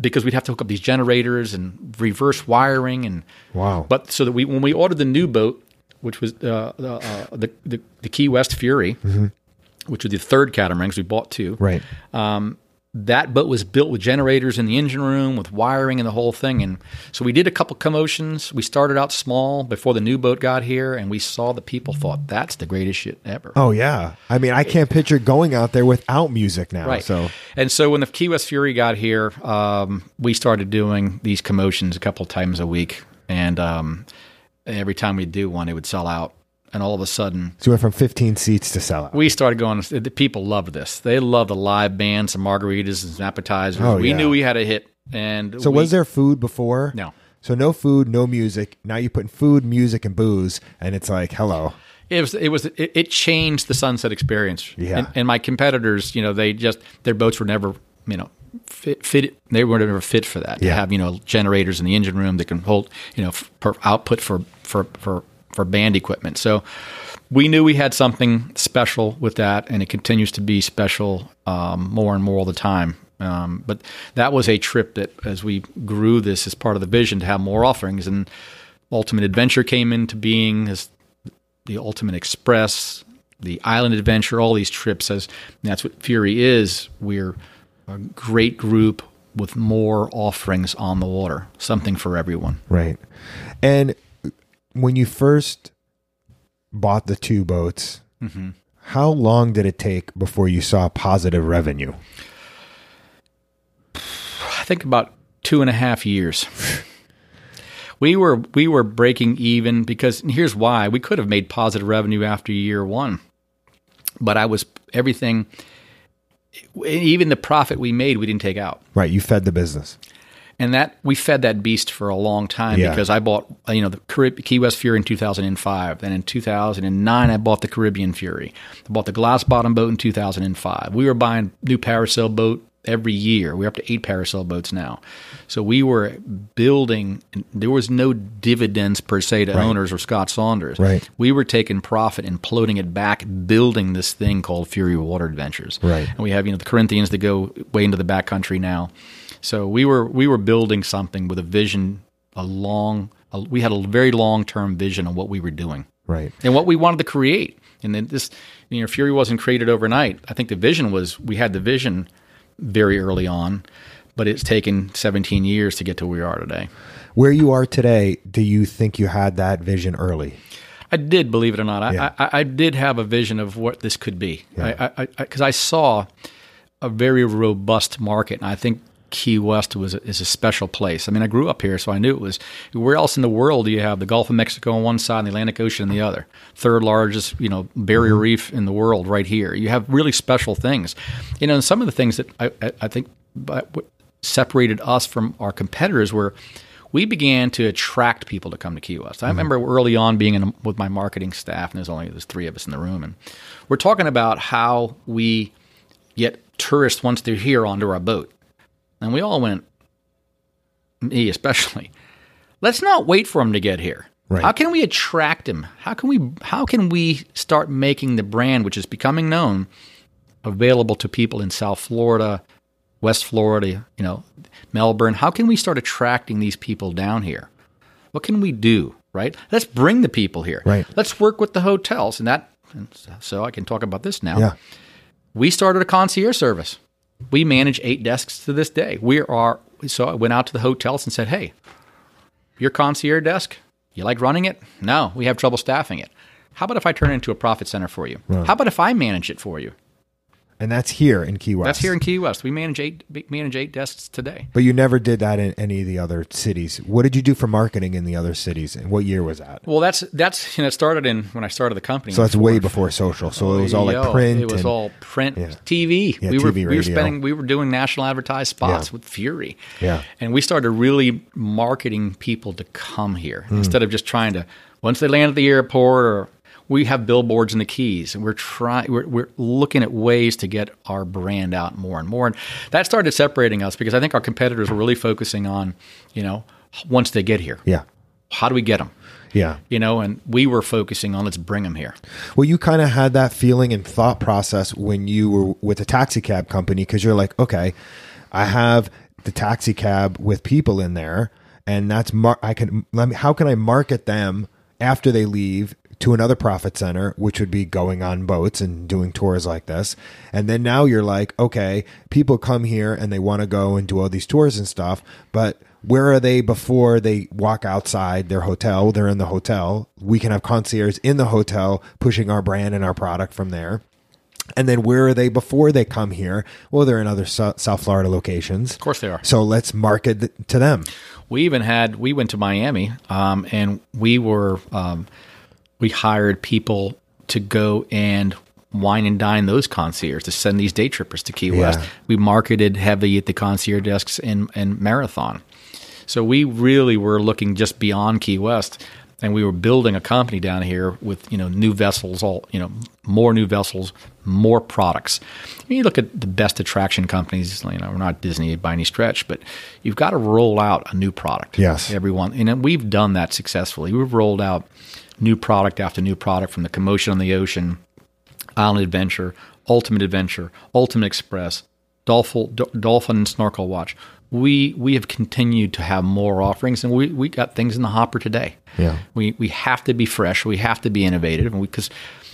because we'd have to hook up these generators and reverse wiring and Wow. But so that we when we ordered the new boat, which was uh, uh, uh, the, the the Key West Fury, which was the third catamaran because we bought two. Right. That boat was built with generators in the engine room, with wiring and the whole thing. And so we did a couple commotions. We started out small before the new boat got here, and we saw the people thought that's the greatest shit ever. Oh yeah. I mean, I can't picture going out there without music now. Right. So and so when the Key West Fury got here, um, we started doing these commotions a couple times a week, and um, every time we do one, it would sell out. And all of a sudden, so we went from 15 seats to sell out. we started going. The people loved this. They loved the live bands, and margaritas and appetizers. Oh, we yeah. knew we had a hit. And So we- was there food before? No. So no food, no music. Now you're putting food, music, and booze, and it's like, hello. It was. It was. It, it changed the sunset experience. Yeah. And, and my competitors, you know, they just their boats were never, you know, fit. fit they were never fit for that. Yeah. To have you know generators in the engine room that can hold you know f- per output for for for for band equipment. So we knew we had something special with that, and it continues to be special um, more and more all the time. Um, but that was a trip that, as we grew this as part of the vision to have more offerings, and Ultimate Adventure came into being as the Ultimate Express, the Island Adventure, all these trips. As that's what Fury is. We're a great group with more offerings on the water, something for everyone. Right. And when you first bought the two boats, Mm-hmm. how long did it take before you saw positive revenue? I think about two and a half years. we were we were breaking even because and here's why we could have made positive revenue after year one, but I was everything. Even the profit we made, we didn't take out. Right. You fed the business. And that we fed that beast for a long time Yeah. because I bought you know the Carib- Key West Fury in 2005. Then in 2009, I bought the Caribbean Fury. I bought the glass bottom boat in 2005. We were buying new parasail boat every year. We're up to eight parasail boats now. So we were building. There was no dividends per se to owners or Scott Saunders. Right. We were taking profit and floating it back, building this thing called Fury Water Adventures. Right. And we have you know the Corinthians that go way into the backcountry now. So we were we were building something with a vision, a long. A, we had a very long term vision on what we were doing Right. and what we wanted to create. And then this, you know, Fury wasn't created overnight. I think the vision was we had the vision very early on, but it's taken 17 years to get to where we are today. Where you are today, do you think you had that vision early? I did, believe it or not. I, Yeah. I, I did have a vision of what this could be. I I because I, saw a very robust market, and I think Key West was is a special place. I mean, I grew up here, so I knew it was. Where else in the world do you have the Gulf of Mexico on one side and the Atlantic Ocean on the other? Third largest, you know, barrier mm-hmm. reef in the world, right here. You have really special things. You know, and some of the things that I, I, I think separated us from our competitors were we began to attract people to come to Key West. I mm-hmm. remember early on being in, with my marketing staff, and there's only there's three of us in the room, and we're talking about how we get tourists once they're here onto our boat, and we all went, me especially. Let's not wait for them to get here. Right. How can we attract them? How can we how can we start making the brand, which is becoming known, available to people in South Florida, West Florida, you know, Melbourne. How can we start attracting these people down here? What can we do, right? Let's bring the people here. Right. Let's work with the hotels and that and so I can talk about this now. Yeah. We started a concierge service. We manage eight desks to this day. We are so I went out to the hotels and said, "Hey, your concierge desk, you like running it? No, we have trouble staffing it. How about if I turn it into a profit center for you? How about if I manage it for you? And that's here in Key West. That's here in Key West. We manage eight manage eight desks today. But you never did that in any of the other cities. What did you do for marketing in the other cities? And what year was that? Well, that's that's you know it started in when I started the company. So that's way before social. So it was all like print. It was and- all print, Yeah. TV. Yeah, we were TV, we were spending we were doing national advertised spots Yeah. with Fury. Yeah. and we started really marketing people to come here Hmm. instead of just trying to once they land at the airport or we have billboards in the keys and we're trying we're, we're looking at ways to get our brand out more and more and that started separating us because i think our competitors were really focusing on you know once they get here yeah. how do we get them Yeah. you know and we were focusing on let's bring them here Well, you kind of had that feeling and thought process when you were with a taxi cab company because you're like, okay, I have the taxi cab with people in there, and that's mar- I can let me. How can I market them after they leave to another profit center, which would be going on boats and doing tours like this, and then now you're like, okay, people come here and they want to go and do all these tours and stuff, but where are they before they walk outside their hotel? They're in the hotel. We can have concierge in the hotel pushing our brand and our product from there. And then where are they before they come here? Well, they're in other South Florida locations. Of course they are. So let's market to them. We even had we went to Miami, um, and we were um, we hired people to go and wine and dine those concierges to send these day trippers to Key West. We marketed heavy at the concierge desks in, in Marathon, so we really were looking just beyond Key West, and we were building a company down here with you know new vessels, all you know more new vessels, more products. You look at the best attraction companies, you know, we're not Disney by any stretch, but you've got to roll out a new product. Yes. everyone, and we've done that successfully. We've rolled out new product after new product from the Commotion on the Ocean, Island Adventure, Ultimate Adventure, Ultimate Express, Dolphin, Dolphin and Snorkel Watch. We we have continued to have more offerings, and we, we got things in the hopper today. Yeah. we we have to be fresh. We have to be innovative, and because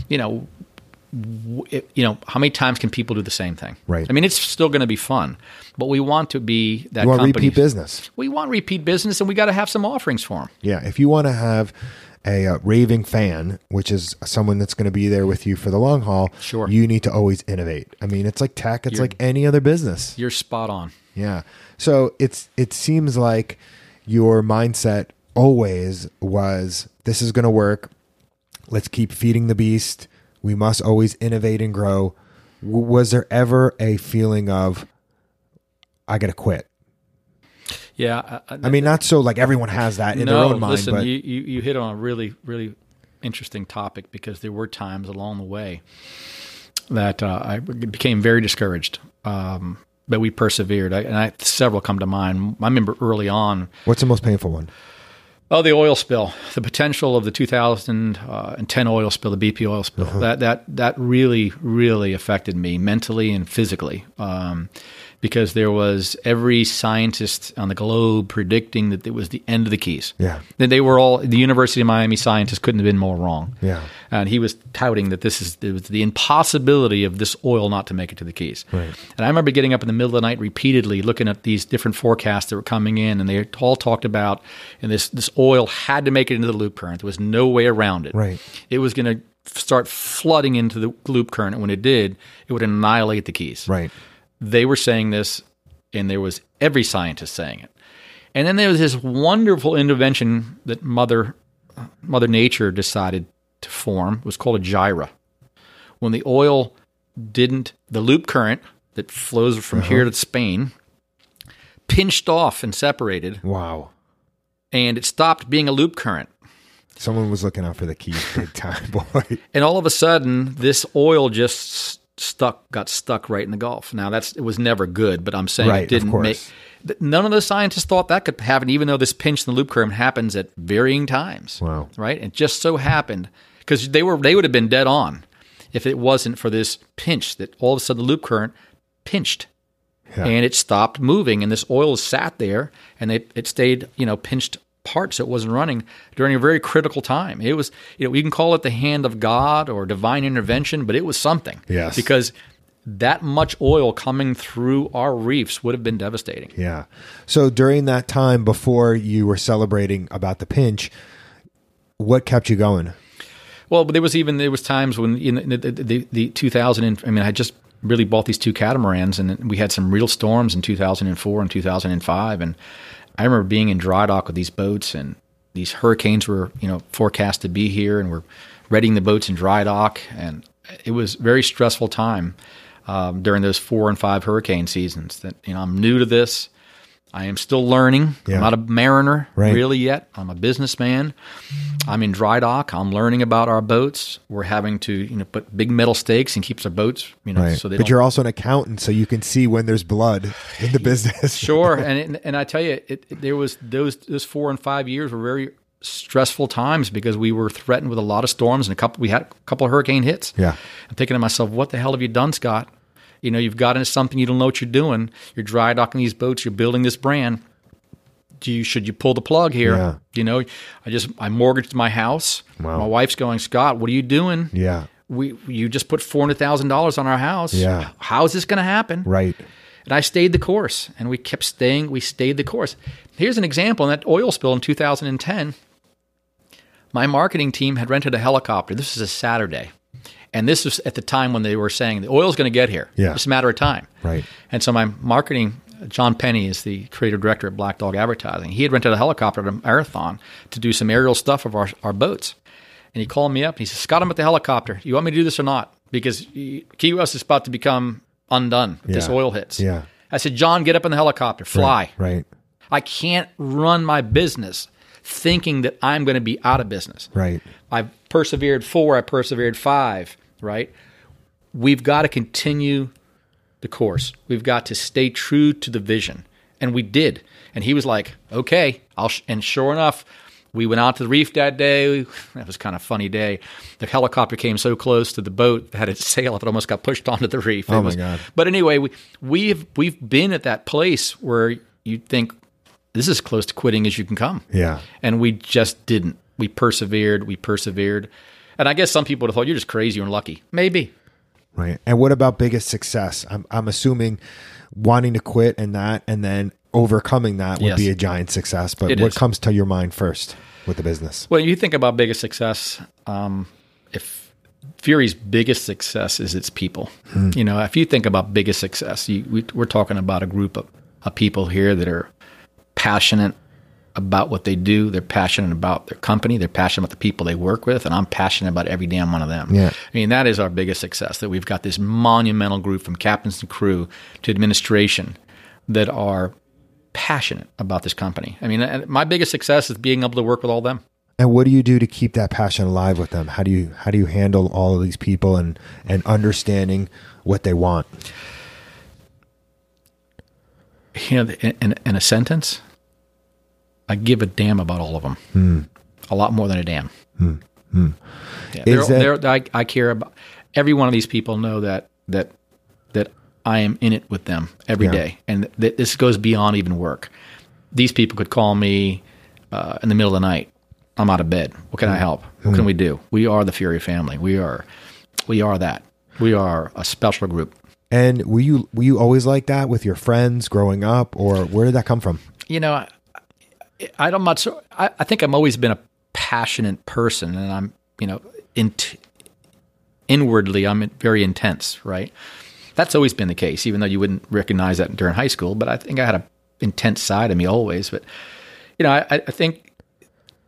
you know. w- It, you know how many times can people do the same thing? Right. I mean, it's still going to be fun, but we want to be that. You want company. repeat business. We want repeat business, and we got to have some offerings for them. Yeah. If you want to have a uh, raving fan, which is someone that's going to be there with you for the long haul, Sure. you need to always innovate. I mean, it's like tech, it's like any other business. You're spot on. Yeah. So it's it seems like your mindset always was this is going to work. Let's keep feeding the beast. We must always innovate and grow. W- was there ever a feeling of I got to quit? Yeah, I, I mean, not so like everyone has that in no, their own mind, listen, but you, you you hit on a really really interesting topic because there were times along the way that uh, I became very discouraged. Um, but we persevered, I, and I, several come to mind. I remember early on. what's the most painful one? Oh, the oil spill, the potential of the 2010 oil spill, the BP oil spill. That that that really really affected me mentally and physically. Um, because there was every scientist on the globe predicting that it was the end of the keys. Yeah. That they were all the University of Miami scientists couldn't have been more wrong. Yeah. And he was touting that this is it was the impossibility of this oil not to make it to the keys. Right. And I remember getting up in the middle of the night repeatedly looking at these different forecasts that were coming in and they all talked about and this this oil had to make it into the loop current. There was no way around it. Right. It was going to start flooding into the loop current and when it did, it would annihilate the keys Right. They were saying this, and there was every scientist saying it. And then there was this wonderful intervention that Mother Mother Nature decided to form. It was called a gyra. When the oil didn't, the loop current that flows from here uh-huh. to Spain pinched off and separated, Wow. and it stopped being a loop current. Someone was looking out for the keys big time, (laughs) boy. And all of a sudden, this oil just stuck, got stuck right in the Gulf. Now that's it was never good, but I'm saying Right, it didn't make. None of the scientists thought that could happen, even though this pinch in the loop current happens at varying times. Wow. Right? It just so happened because they were they would have been dead on if it wasn't for this pinch that all of a sudden the loop current pinched Yeah. and it stopped moving and this oil sat there and it, it stayed you know pinched parts so it wasn't running during a very critical time it was you know we can call it the hand of god or divine intervention but it was something Yes. because that much oil coming through our reefs would have been devastating Yeah. So during that time before you were celebrating about the pinch, what kept you going? Well, but there was even there was times when in the, the, the, the 2000. And, I mean, I just really bought these two catamarans, and we had some real storms in 2004 and 2005. And I remember being in dry dock with these boats, and these hurricanes were you know forecast to be here, and we're readying the boats in dry dock, and it was very stressful time um, during those four and five hurricane seasons. That you know I'm new to this. I am still learning. Yeah. I'm not a mariner Right. really yet. I'm a businessman. I'm in dry dock. I'm learning about our boats. We're having to, you know, put big metal stakes and keeps our boats, you know, Right. so they but you're also an accountant, so you can see when there's blood in the (laughs) business. Sure, (laughs) and it, and I tell you, it, it- there was those those four and five years were very stressful times because we were threatened with a lot of storms and a couple. We had a couple of hurricane hits. Yeah. I'm thinking to myself, what the hell have you done, Scott? You know, you've got into something you don't know what you're doing. You're dry docking these boats. You're building this brand. Do you should you pull the plug here? Yeah. You know, I just I mortgaged my house. Wow. My wife's going, Scott, what are you doing? Yeah. We you just put four hundred thousand dollars on our house. Yeah. How is this going to happen? Right. And I stayed the course, and we kept staying. We stayed the course. Here's an example: in that oil spill in 2010, my marketing team had rented a helicopter. This was a Saturday, and this was at the time when they were saying the oil's going to get here. Yeah. it's a matter of time. Right. And so my marketing, John Penny is the creative director at Black Dog Advertising. He had rented a helicopter at a Marathon to do some aerial stuff of our, our boats. And he called me up and he said, Scott, I'm at the helicopter. You want me to do this or not? Because Key West is about to become undone if this oil hits. Yeah. I said, John, get up in the helicopter, fly. Right. I can't run my business thinking that I'm going to be out of business. Right. I've persevered four, I persevered five, right? We've got to continue the course. We've got to stay true to the vision. And we did. And he was like, okay, I'll, sh-. and sure enough, we went out to the reef that day. (laughs) That was kind of a funny day. The helicopter came so close to the boat that its sail, up, it almost got pushed (laughs) onto the reef. It Oh, my was- God. But anyway, we, we've, we've been at that place where you think this is as close to quitting as you can come Yeah. and we just didn't. We persevered. We persevered. And I guess some people would have thought you're just crazy or unlucky. Maybe. Right. And what about biggest success? I'm I'm assuming wanting to quit and that and then overcoming that would Yes. be a giant success. But It what is. comes to your mind first with the business? Well, you think about biggest success. Um, if Fury's biggest success is its people, you know, if you think about biggest success, you, we, we're talking about a group of, of people here that are passionate about what they do. They're passionate about their company. They're passionate about the people they work with, and I'm passionate about every damn one of them. Yeah. I mean, that is our biggest success that we've got this monumental group from captains and crew to administration that are passionate about this company. I mean, my biggest success is being able to work with all them. And what do you do to keep that passion alive with them? How do you how do you handle all of these people and and understanding what they want? You know, in, in a sentence, I give a damn about all of them. Hmm. A lot more than a damn. Hmm. Hmm. Yeah, they're- that- they're- I, I care about every one of these people. Know that that that I am in it with them every Yeah. day, and that this goes beyond even work. These people could call me uh, in the middle of the night. I'm out of bed. What can I help? What can we do? We are the Fury family. We are we are that. We are a special group. And were you were you always like that with your friends growing up, or where did that come from? you know, I, don't much. I, I think I've always been a passionate person, and I'm, you know, in, inwardly, I'm very intense, right? That's always been the case, even though you wouldn't recognize that during high school. But I think I had a intense side of me always. But you know, I, I think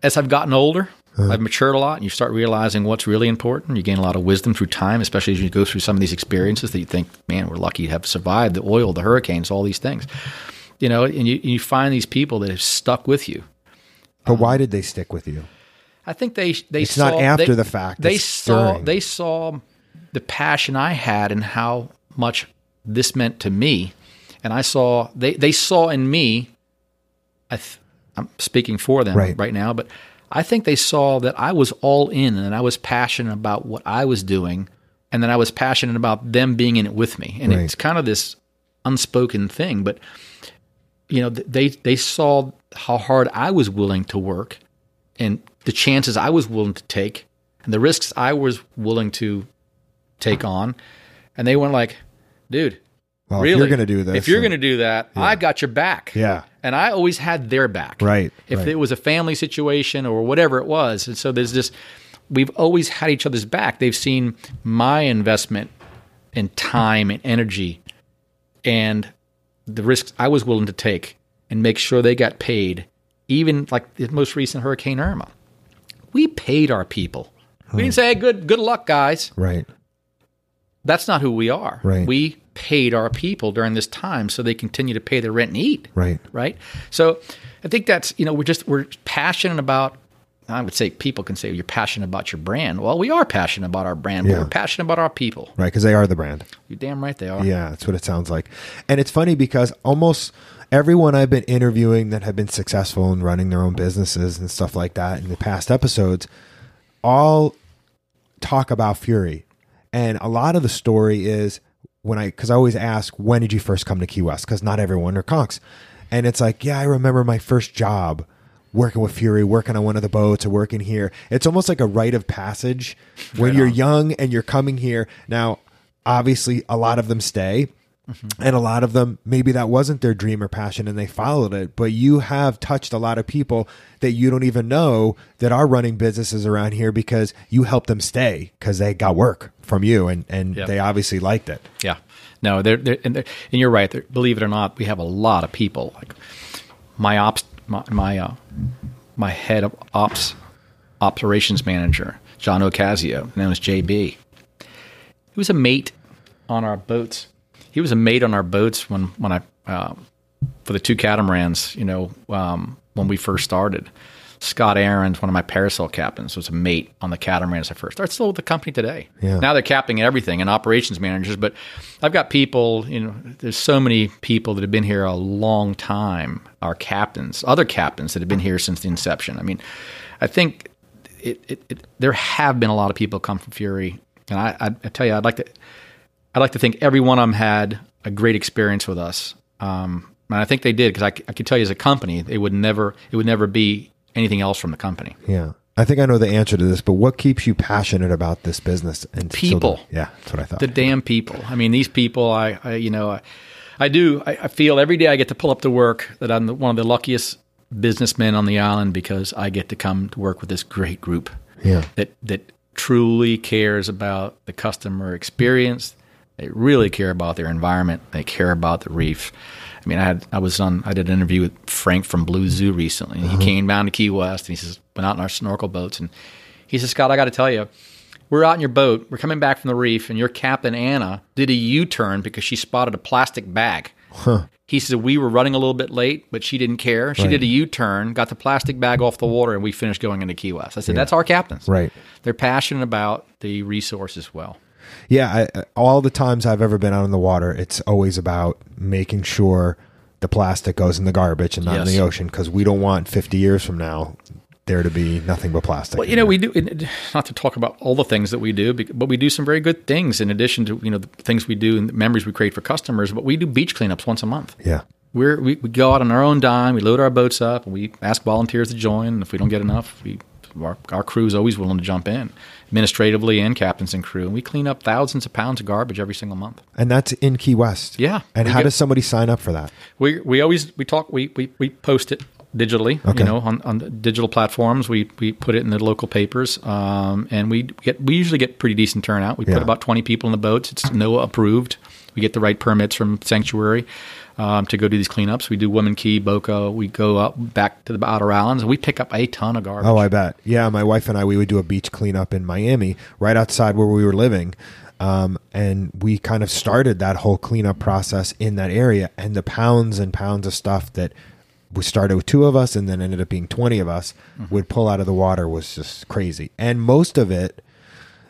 as I've gotten older, uh-huh. I've matured a lot, and you start realizing what's really important. You gain a lot of wisdom through time, especially as you go through some of these experiences that you think, man, we're lucky to have survived the oil, the hurricanes, all these things. You know, and you, you find these people that have stuck with you. But why did they stick with you? I think they they It's saw not after they- the fact, They saw during. they saw the passion I had and how much this meant to me, and I saw they they saw in me. I th- I'm speaking for them Right. right now, but I think they saw that I was all in and I was passionate about what I was doing, and that I was passionate about them being in it with me, and Right. it's kind of this unspoken thing, but you know they they saw how hard I was willing to work and the chances I was willing to take and the risks I was willing to take on. And they went like, dude, Well, really? if you're going to do this, if you're going to do that, I got your back. Yeah. And I always had their back. Right, If right. it was a family situation or whatever it was. And so there's this, we've always had each other's back. They've seen my investment in time and energy and the risks I was willing to take and make sure they got paid. Even like the most recent Hurricane Irma, we paid our people. We didn't say, hey, good, good luck, guys. right, That's not who we are. Right. We paid our people during this time so they continue to pay their rent and eat. right, Right. So I think that's, you know, we're just, we're passionate about, I would say people can say you're passionate about your brand. Well, we are passionate about our brand, but we're passionate about our people. right, because they are the brand. You're damn right they are. Yeah, that's what it sounds like. And it's funny because almost everyone I've been interviewing that have been successful in running their own businesses and stuff like that in the past episodes all talk about Fury. And a lot of the story is when I, because I always ask, when did you first come to Key West? Because not everyone are Conchs. And it's like, yeah, I remember my first job working with Fury, working on one of the boats or working here. It's almost like a rite of passage when you're young and you're coming here. Now, obviously, a lot of them stay. Mm-hmm. And a lot of them, maybe that wasn't their dream or passion and they followed it. But you have touched a lot of people that you don't even know that are running businesses around here because you helped them stay because they got work from you and, and Yep. they obviously liked it. Yeah. No, they're, they're, and, they're, and you're right. Believe it or not, we have a lot of people. Like my ops, my my, uh, my head of ops operations manager, John Ocasio, known as JB. He was a mate on our boats. He was a mate on our boats when when I um, for the two catamarans. You know, um, when we first started. Scott Aaron's one of my parasail captains was a mate on the catamaran as I first started. Still with the company today. Yeah. Now they're captaining everything and operations managers. But I've got people. You know, there's so many people that have been here a long time. Our captains, other captains that have been here since the inception. I mean, I think it, it, it, there have been a lot of people come from Fury, and I, I, I tell you, I'd like to, I'd like to think every one of them had a great experience with us, um, and I think they did because I can tell you as a company, they would never, it would never be anything else from the company. Yeah. I think I know the answer to this, but what keeps you passionate about this business and People. yeah, that's what I thought. The damn people. I mean, these people. I, I you know, I, I do. I, I feel every day I get to pull up to work that I'm the, one of the luckiest businessmen on the island because I get to come to work with this great group. Yeah. That that truly cares about the customer experience. They really care about their environment. They care about the reef, I mean, I had I was on I did an interview with Frank from Blue Zoo recently. And He mm-hmm. came down to Key West and he says went out in our snorkel boats and he says Scott, I got to tell you, we're out in your boat. We're coming back from the reef, and your captain Anna did a U-turn because she spotted a plastic bag. He said we were running a little bit late, but she didn't care. She Right. did a U-turn, got the plastic bag off the water, and we finished going into Key West. I said that's our captains. Right. They're passionate about the resource as well. Yeah, I, all the times I've ever been out in the water, it's always about making sure the plastic goes in the garbage and not in the ocean because we don't want 50 years from now there to be nothing but plastic. Well, you know, we do not to talk about all the things that we do, but we do some very good things in addition to you know the things we do and the memories we create for customers. But we do beach cleanups once a month. yeah. We're, we we go out on our own dime. We load our boats up, and we ask volunteers to join. And if we don't get enough, we our, our crew is always willing to jump in, administratively and captains and crew. And we clean up thousands of pounds of garbage every single month. And that's in Key West. Yeah. And how get- does somebody sign up for that? We we always we talk we we, we post it digitally. Okay. You know, on, on the digital platforms, we we put it in the local papers, um, and we get we usually get pretty decent turnout. We Yeah. put about twenty people in the boats. It's NOAA approved. We get the right permits from Sanctuary. Um, to go do these cleanups, we do Woman Key, Boca. We go up back to the outer islands, and we pick up a ton of garbage. Oh, I bet. Yeah, my wife and I, we would do a beach cleanup in Miami, right outside where we were living. Um, and we kind of started that whole cleanup process in that area. And the pounds and pounds of stuff that we started with two of us and then ended up being 20 of us would pull out of the water was just crazy. And most of it,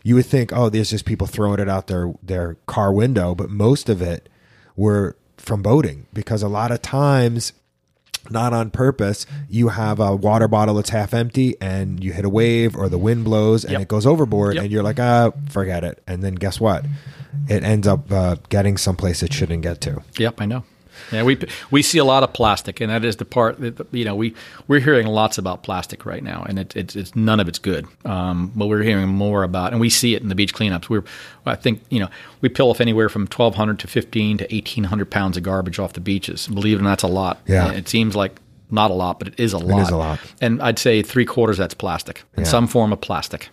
you would think, oh, there's just people throwing it out their, their car window. But most of it were from boating because a lot of times not on purpose, you have a water bottle that's half empty and you hit a wave or the wind blows and Yep. it goes overboard Yep. and you're like, ah, forget it. And then guess what? It ends up uh, getting someplace it shouldn't get to. Yep, I know. Yeah, we we see a lot of plastic, and that is the part that you know we we're hearing lots about plastic right now, and it, it's it's none of it's good. Um, but we're hearing more about, and we see it in the beach cleanups. We're I think you know we pill off anywhere from twelve hundred to fifteen to eighteen hundred pounds of garbage off the beaches. Believe it or not, that's a lot. Yeah. And it seems like not a lot, but it is a lot. is a lot. And I'd say three quarters that's plastic in Yeah. some form of plastic.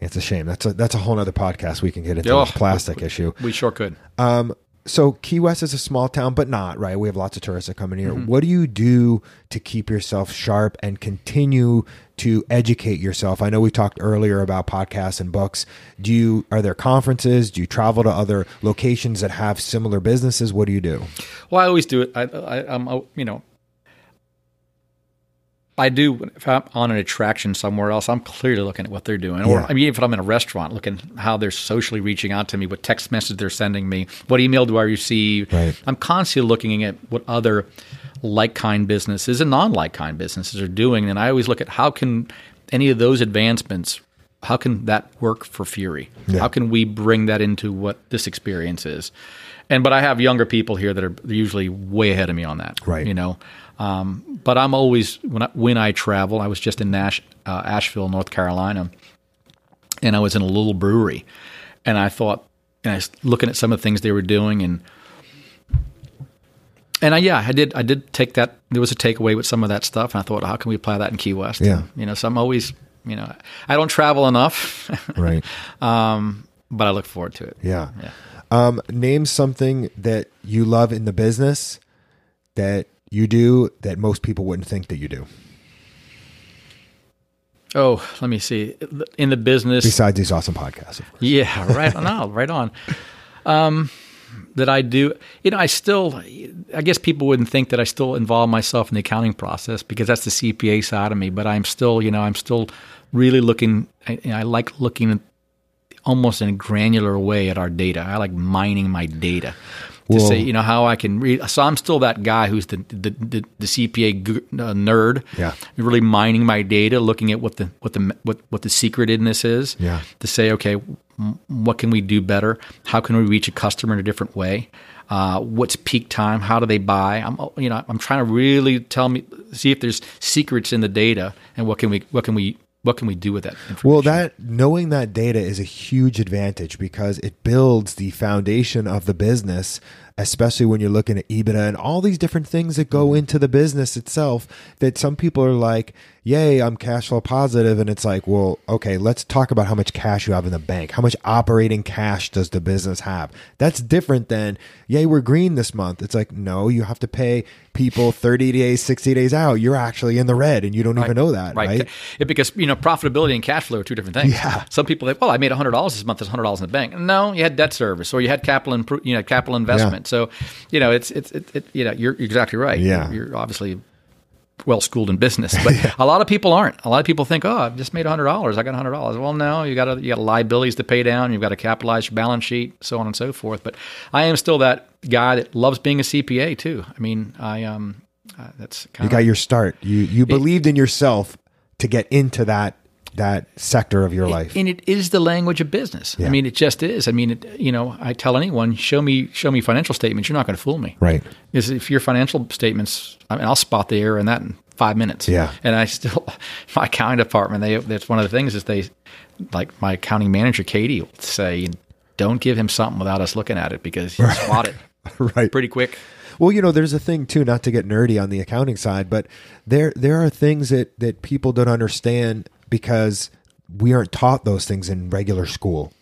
It's a shame. That's a that's a whole other podcast we can get into Oh, plastic issue. We sure could. So Key West is a small town, but not right. We have lots of tourists that come in here. Mm-hmm. What do you do to keep yourself sharp and continue to educate yourself? I know we talked earlier about podcasts and books. Do you are there conferences? Do you travel to other locations that have similar businesses? What do you do? Well, I always do it. I, I, I'm, uh, you know, I do. If I'm on an attraction somewhere else, I'm clearly looking at what they're doing. Or Yeah. I mean, if I'm in a restaurant, looking how they're socially reaching out to me, what text message they're sending me, what email do I receive. Right. I'm constantly looking at what other like kind businesses and non like kind businesses are doing, and I always look at how can any of those advancements. How can that work for Fury? Yeah. How can we bring that into what this experience is? And but I have younger people here that are usually way ahead of me on that. Right. You know, um, but I'm always when I, when I travel. I was just in Nash, uh, Asheville, North Carolina, and I was in a little brewery, and I thought, and I was looking at some of the things they were doing, and and I, yeah, I did. I did take that. There was a takeaway with some of that stuff, and I thought, how can we apply that in Key West? Yeah. And, you know, so I'm always, you know, I don't travel enough, (laughs) Right. um, but I look forward to it. Yeah. Yeah. Um, name something that you love in the business that you do that most people wouldn't think that you do. Oh, let me see. In the business, Besides these awesome podcasts, of course. Yeah, right on. (laughs) Right on. Um, that I do, you know, I still, I guess people wouldn't think that I still involve myself in the accounting process because that's the CPA side of me. But I'm still, you know, I'm still really looking. I, I like looking almost in a granular way at our data. I like mining my data to say, you know, how I can read. So I'm still that guy who's the the, the, the CPA g- uh, nerd. Yeah. really mining my data, looking at what the what the what what the secret in this is. Yeah. To say, okay, m- what can we do better? How can we reach a customer in a different way? Uh, what's peak time? How do they buy? I'm you know I'm trying to really tell me see if there's secrets in the data and what can we what can we what can we do with that information? Well, that knowing that data is a huge advantage because it builds the foundation of the business especially when you're looking at EBITDA and all these different things that go mm-hmm. into the business itself. That some people are like, "Yay, I'm cash flow positive," and it's like, "Well, okay, let's talk about how much cash you have in the bank. How much operating cash does the business have?" That's different than, "Yay, we're green this month." It's like, no, you have to pay people 30 days, 60 days out. You're actually in the red, and you don't even know that, right? It, because you know profitability and cash flow are two different things. Yeah. Some people think, well, I made hundred dollars this month. There's hundred dollars in the bank. No, you had debt service or you had capital, you know, capital investment. So, you know, it's it's it, it, you know, you're exactly right. Yeah. You're, you're obviously well schooled in business, (laughs) but a lot of people aren't. A lot of people think, oh, I've just made hundred dollars. I got hundred dollars. Well, no, you got to, you got liabilities to pay down. You've got to capitalize your balance sheet, so on and so forth. But I am still that guy that loves being a CPA too. I mean, I um, uh, that's kind You got your start. You you believed in yourself to get into that that sector of your life. and it is the language of business. Yeah. I mean, it just is. I mean, it, you know, I tell anyone, show me, show me financial statements. You're not going to fool me. Right. Is if your financial statements, I mean, I'll spot the error in that in five minutes. Yeah. And I still, (laughs) my accounting department, they, that's one of the things is they, like my accounting manager, Katie, will say, don't give him something without us looking at it because he'll spot it (laughs) right. pretty quick. Well, you know, there's a thing too, not to get nerdy on the accounting side, but there there are things that that people don't understand because we aren't taught those things in regular school.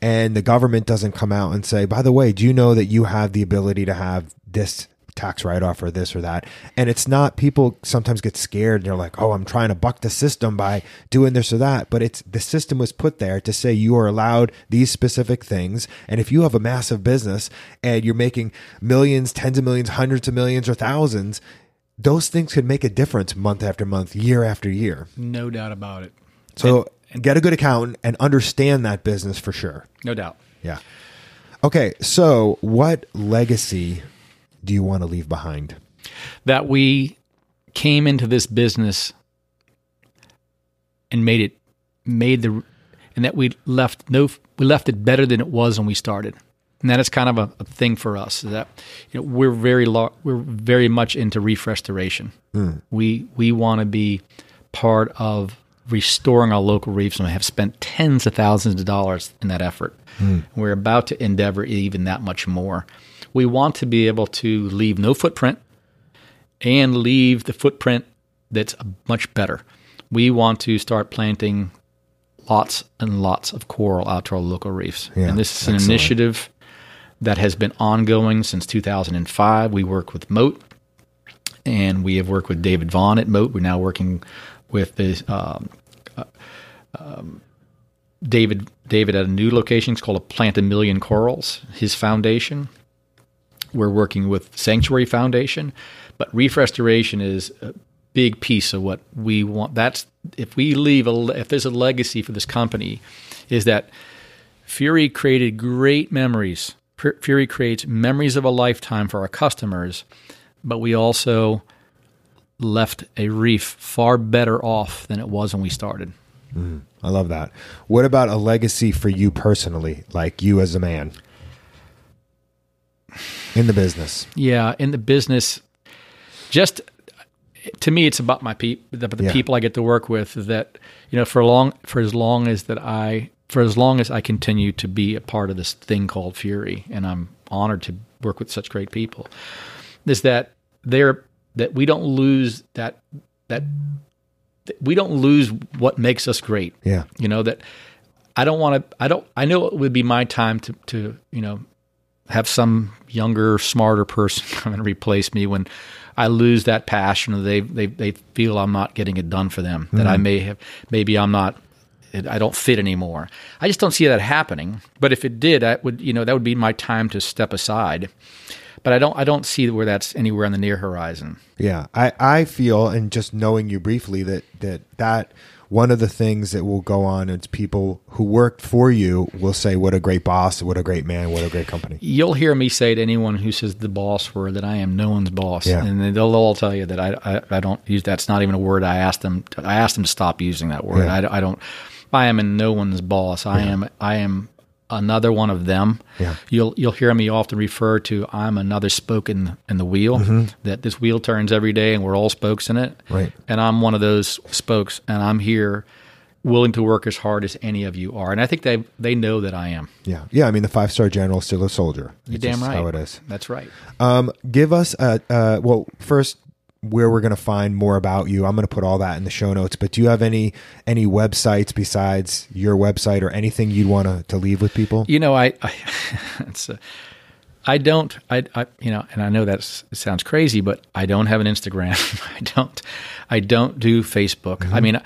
And the government doesn't come out and say, by the way, do you know that you have the ability to have this tax write off or this or that? And it's not people sometimes get scared and they're like, oh, I'm trying to buck the system by doing this or that. But it's the system was put there to say you are allowed these specific things. And if you have a massive business and you're making millions, tens of millions, hundreds of millions, or thousands, those things could make a difference month after month, year after year. No doubt about it. So get a good accountant and understand that business for sure. No doubt. Yeah. Okay. So, what legacy do you want to leave behind? that we came into this business and made it made the and that we left no we left it better than it was when we started and that is kind of a, a thing for us is that you know we're very lo- we're very much into reef restoration hmm. we we want to be part of restoring our local reefs and we have spent tens of thousands of dollars in that effort hmm. we're about to endeavor even that much more we want to be able to leave no footprint and leave the footprint that's much better. We want to start planting lots and lots of coral out to our local reefs. Yeah, and this is an excellent. initiative that has been ongoing since 2005. We work with Mote, and we have worked with David Vaughan at Mote. We're now working with the um, uh, um, David David at a new location. It's called a Plant a Million Corals. His foundation. We're working with Sanctuary Foundation, but reef restoration is a big piece of what we want. That's if we leave a if there's a legacy for this company, is that Fury created great memories. Fu- Fury creates memories of a lifetime for our customers, but we also left a reef far better off than it was when we started. Hmm, I love that. What about a legacy for you personally, like you as a man in the business? Yeah, in the business, just to me, it's about my people, the, the Yeah. people I get to work with. That you know, for long, for as long as that I, for as long as I continue to be a part of this thing called Fury, and I'm honored to work with such great people, is that they're that we don't lose that that that we don't lose what makes us great Yeah. you know that i don't want to i don't i know it would be my time to to you know have some younger smarter person (laughs) come and replace me when i lose that passion or they they, they feel i'm not getting it done for them that i mm-hmm. may have maybe i'm not i don't fit anymore i just don't see that happening but if it did that would you know that would be my time to step aside but i don't i don't see where that's anywhere on the near horizon Yeah, I, I feel, and just knowing you briefly, that that that one of the things that will go on is people who worked for you will say, "What a great boss! What a great man! What a great company!" You'll hear me say to anyone who says the boss word that I am no one's boss, Yeah. and they'll all tell you that I, I, I don't use that's not even a word. I asked them I asked them to stop using that word. Yeah. I, I don't. I am in no one's boss. I am I am another one of them. Yeah. You'll you'll hear me often refer to I'm another spoke in, in the wheel. That this wheel turns every day, and we're all spokes in it. Right. And I'm one of those spokes, and I'm here willing to work as hard as any of you are, and I think they they know that I am. Yeah, yeah. I mean, the five star general is still a soldier. You're damn right. How it is. That's right. Um, give us a uh, well first where we're going to find more about you. I'm going to put all that in the show notes. But do you have any any websites besides your website or anything you'd want to, to leave with people? You know, I, I (laughs) it's a, I don't, I, I, you know, and I know that sounds crazy, but I don't have an Instagram. (laughs) I don't, I don't do Facebook. I mm-hmm. mean,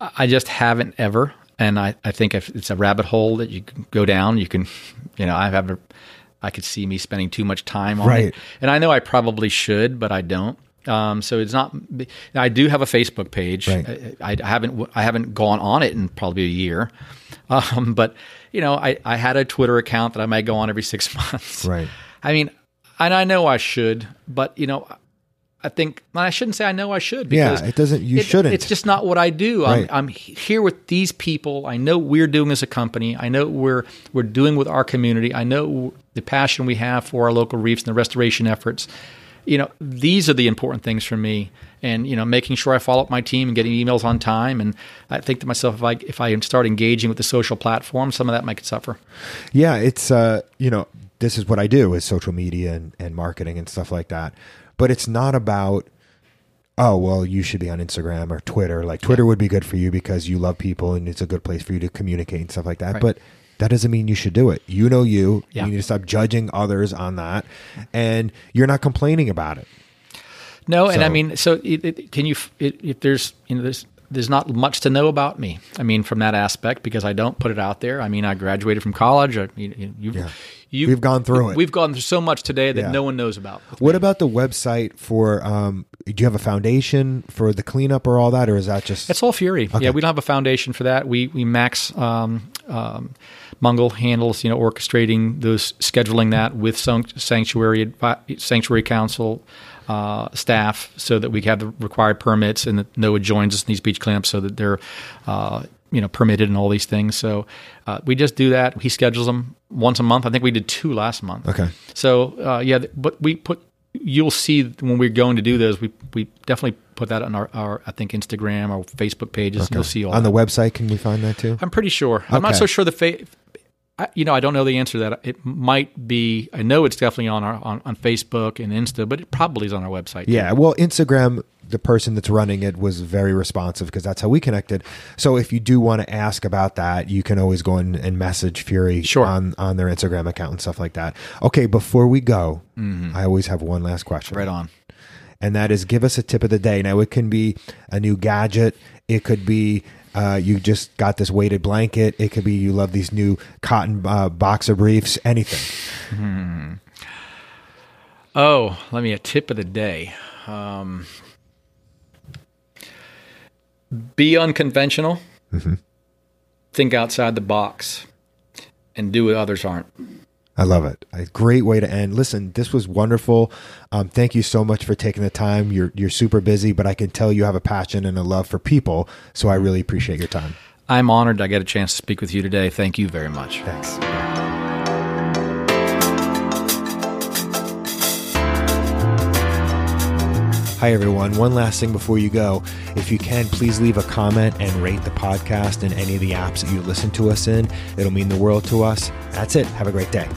I, I just haven't ever. And I, I think if it's a rabbit hole that you can go down, you can, you know, I have a, I could see me spending too much time on Right. it. And I know I probably should, but I don't. Um, so it's not. I do have a Facebook page. Right. I, I haven't. I haven't gone on it in probably a year. Um, but you know, I, I had a Twitter account that I might go on every six (laughs) months. Right. I mean, and I know I should, but you know, I think well, I shouldn't say I know I should. Yeah, Because it doesn't- you it- shouldn't. It's just not what I do. Right. I'm, I'm here with these people. I know we're doing as a company. I know we're we're doing with our community. I know the passion we have for our local reefs and the restoration efforts. You know, these are the important things for me. And you know, making sure I follow up my team and getting emails on time. And I think to myself, if I if I start engaging with the social platform, some of that might suffer. Yeah, it's uh, you know, this is what I do is social media and, and marketing and stuff like that. But it's not about oh well you should be on Instagram or Twitter. Like Twitter would be good for you because you love people and it's a good place for you to communicate and stuff like that. Right. But that doesn't mean you should do it. You know you. Yeah. You need to stop judging others on that. And you're not complaining about it. No, and I mean, so it, it, can you? It, if there's you know there's there's not much to know about me. I mean, from that aspect, because I don't put it out there. I mean, I graduated from college. I, you, you, you've, Yeah. You, We've gone through it. We've gone through so much today that Yeah. no one knows about. What about the website for um do you have a foundation for the cleanup or all that or is that just It's all Fury. Yeah, we don't have a foundation for that. We we Max um, um, Mungle handles you know orchestrating those scheduling that with sanctuary sanctuary council uh, staff so that we have the required permits and that NOAA joins us in these beach clamps so that they're uh, you know permitted and all these things. So uh, we just do that. He schedules them once a month. I think we did two last month. Okay. So uh, yeah, but we put. You'll see when we're going to do those. We we definitely put that on our, our I think Instagram or Facebook pages. You'll see all on that. the website can we find that too? I'm pretty sure. I'm not so sure the fa- I, you know, I don't know the answer to that. It might be. I know it's definitely on our on, on Facebook and Insta, but it probably is on our website. too. Yeah, well, Instagram, the person that's running it was very responsive because that's how we connected. So if you do want to ask about that, you can always go in and message Fury Sure. on on their Instagram account and stuff like that. Okay, before we go, I always have one last question. Mm-hmm. right on. and that is give us a tip of the day. Now, it can be a new gadget. It could be uh, you just got this weighted blanket. It could be you love these new cotton uh, boxer briefs. Anything. Oh, let me a tip of the day. Um, be unconventional. Think outside the box, and do what others aren't. I love it. A great way to end. Listen, this was wonderful. Um, thank you so much for taking the time. You're you're super busy, but I can tell you have a passion and a love for people. So I really appreciate your time. I'm honored I get a chance to speak with you today. Thank you very much. Thanks. Hi, everyone. One last thing before you go. If you can, please leave a comment and rate the podcast in any of the apps that you listen to us in. It'll mean the world to us. That's it. Have a great day.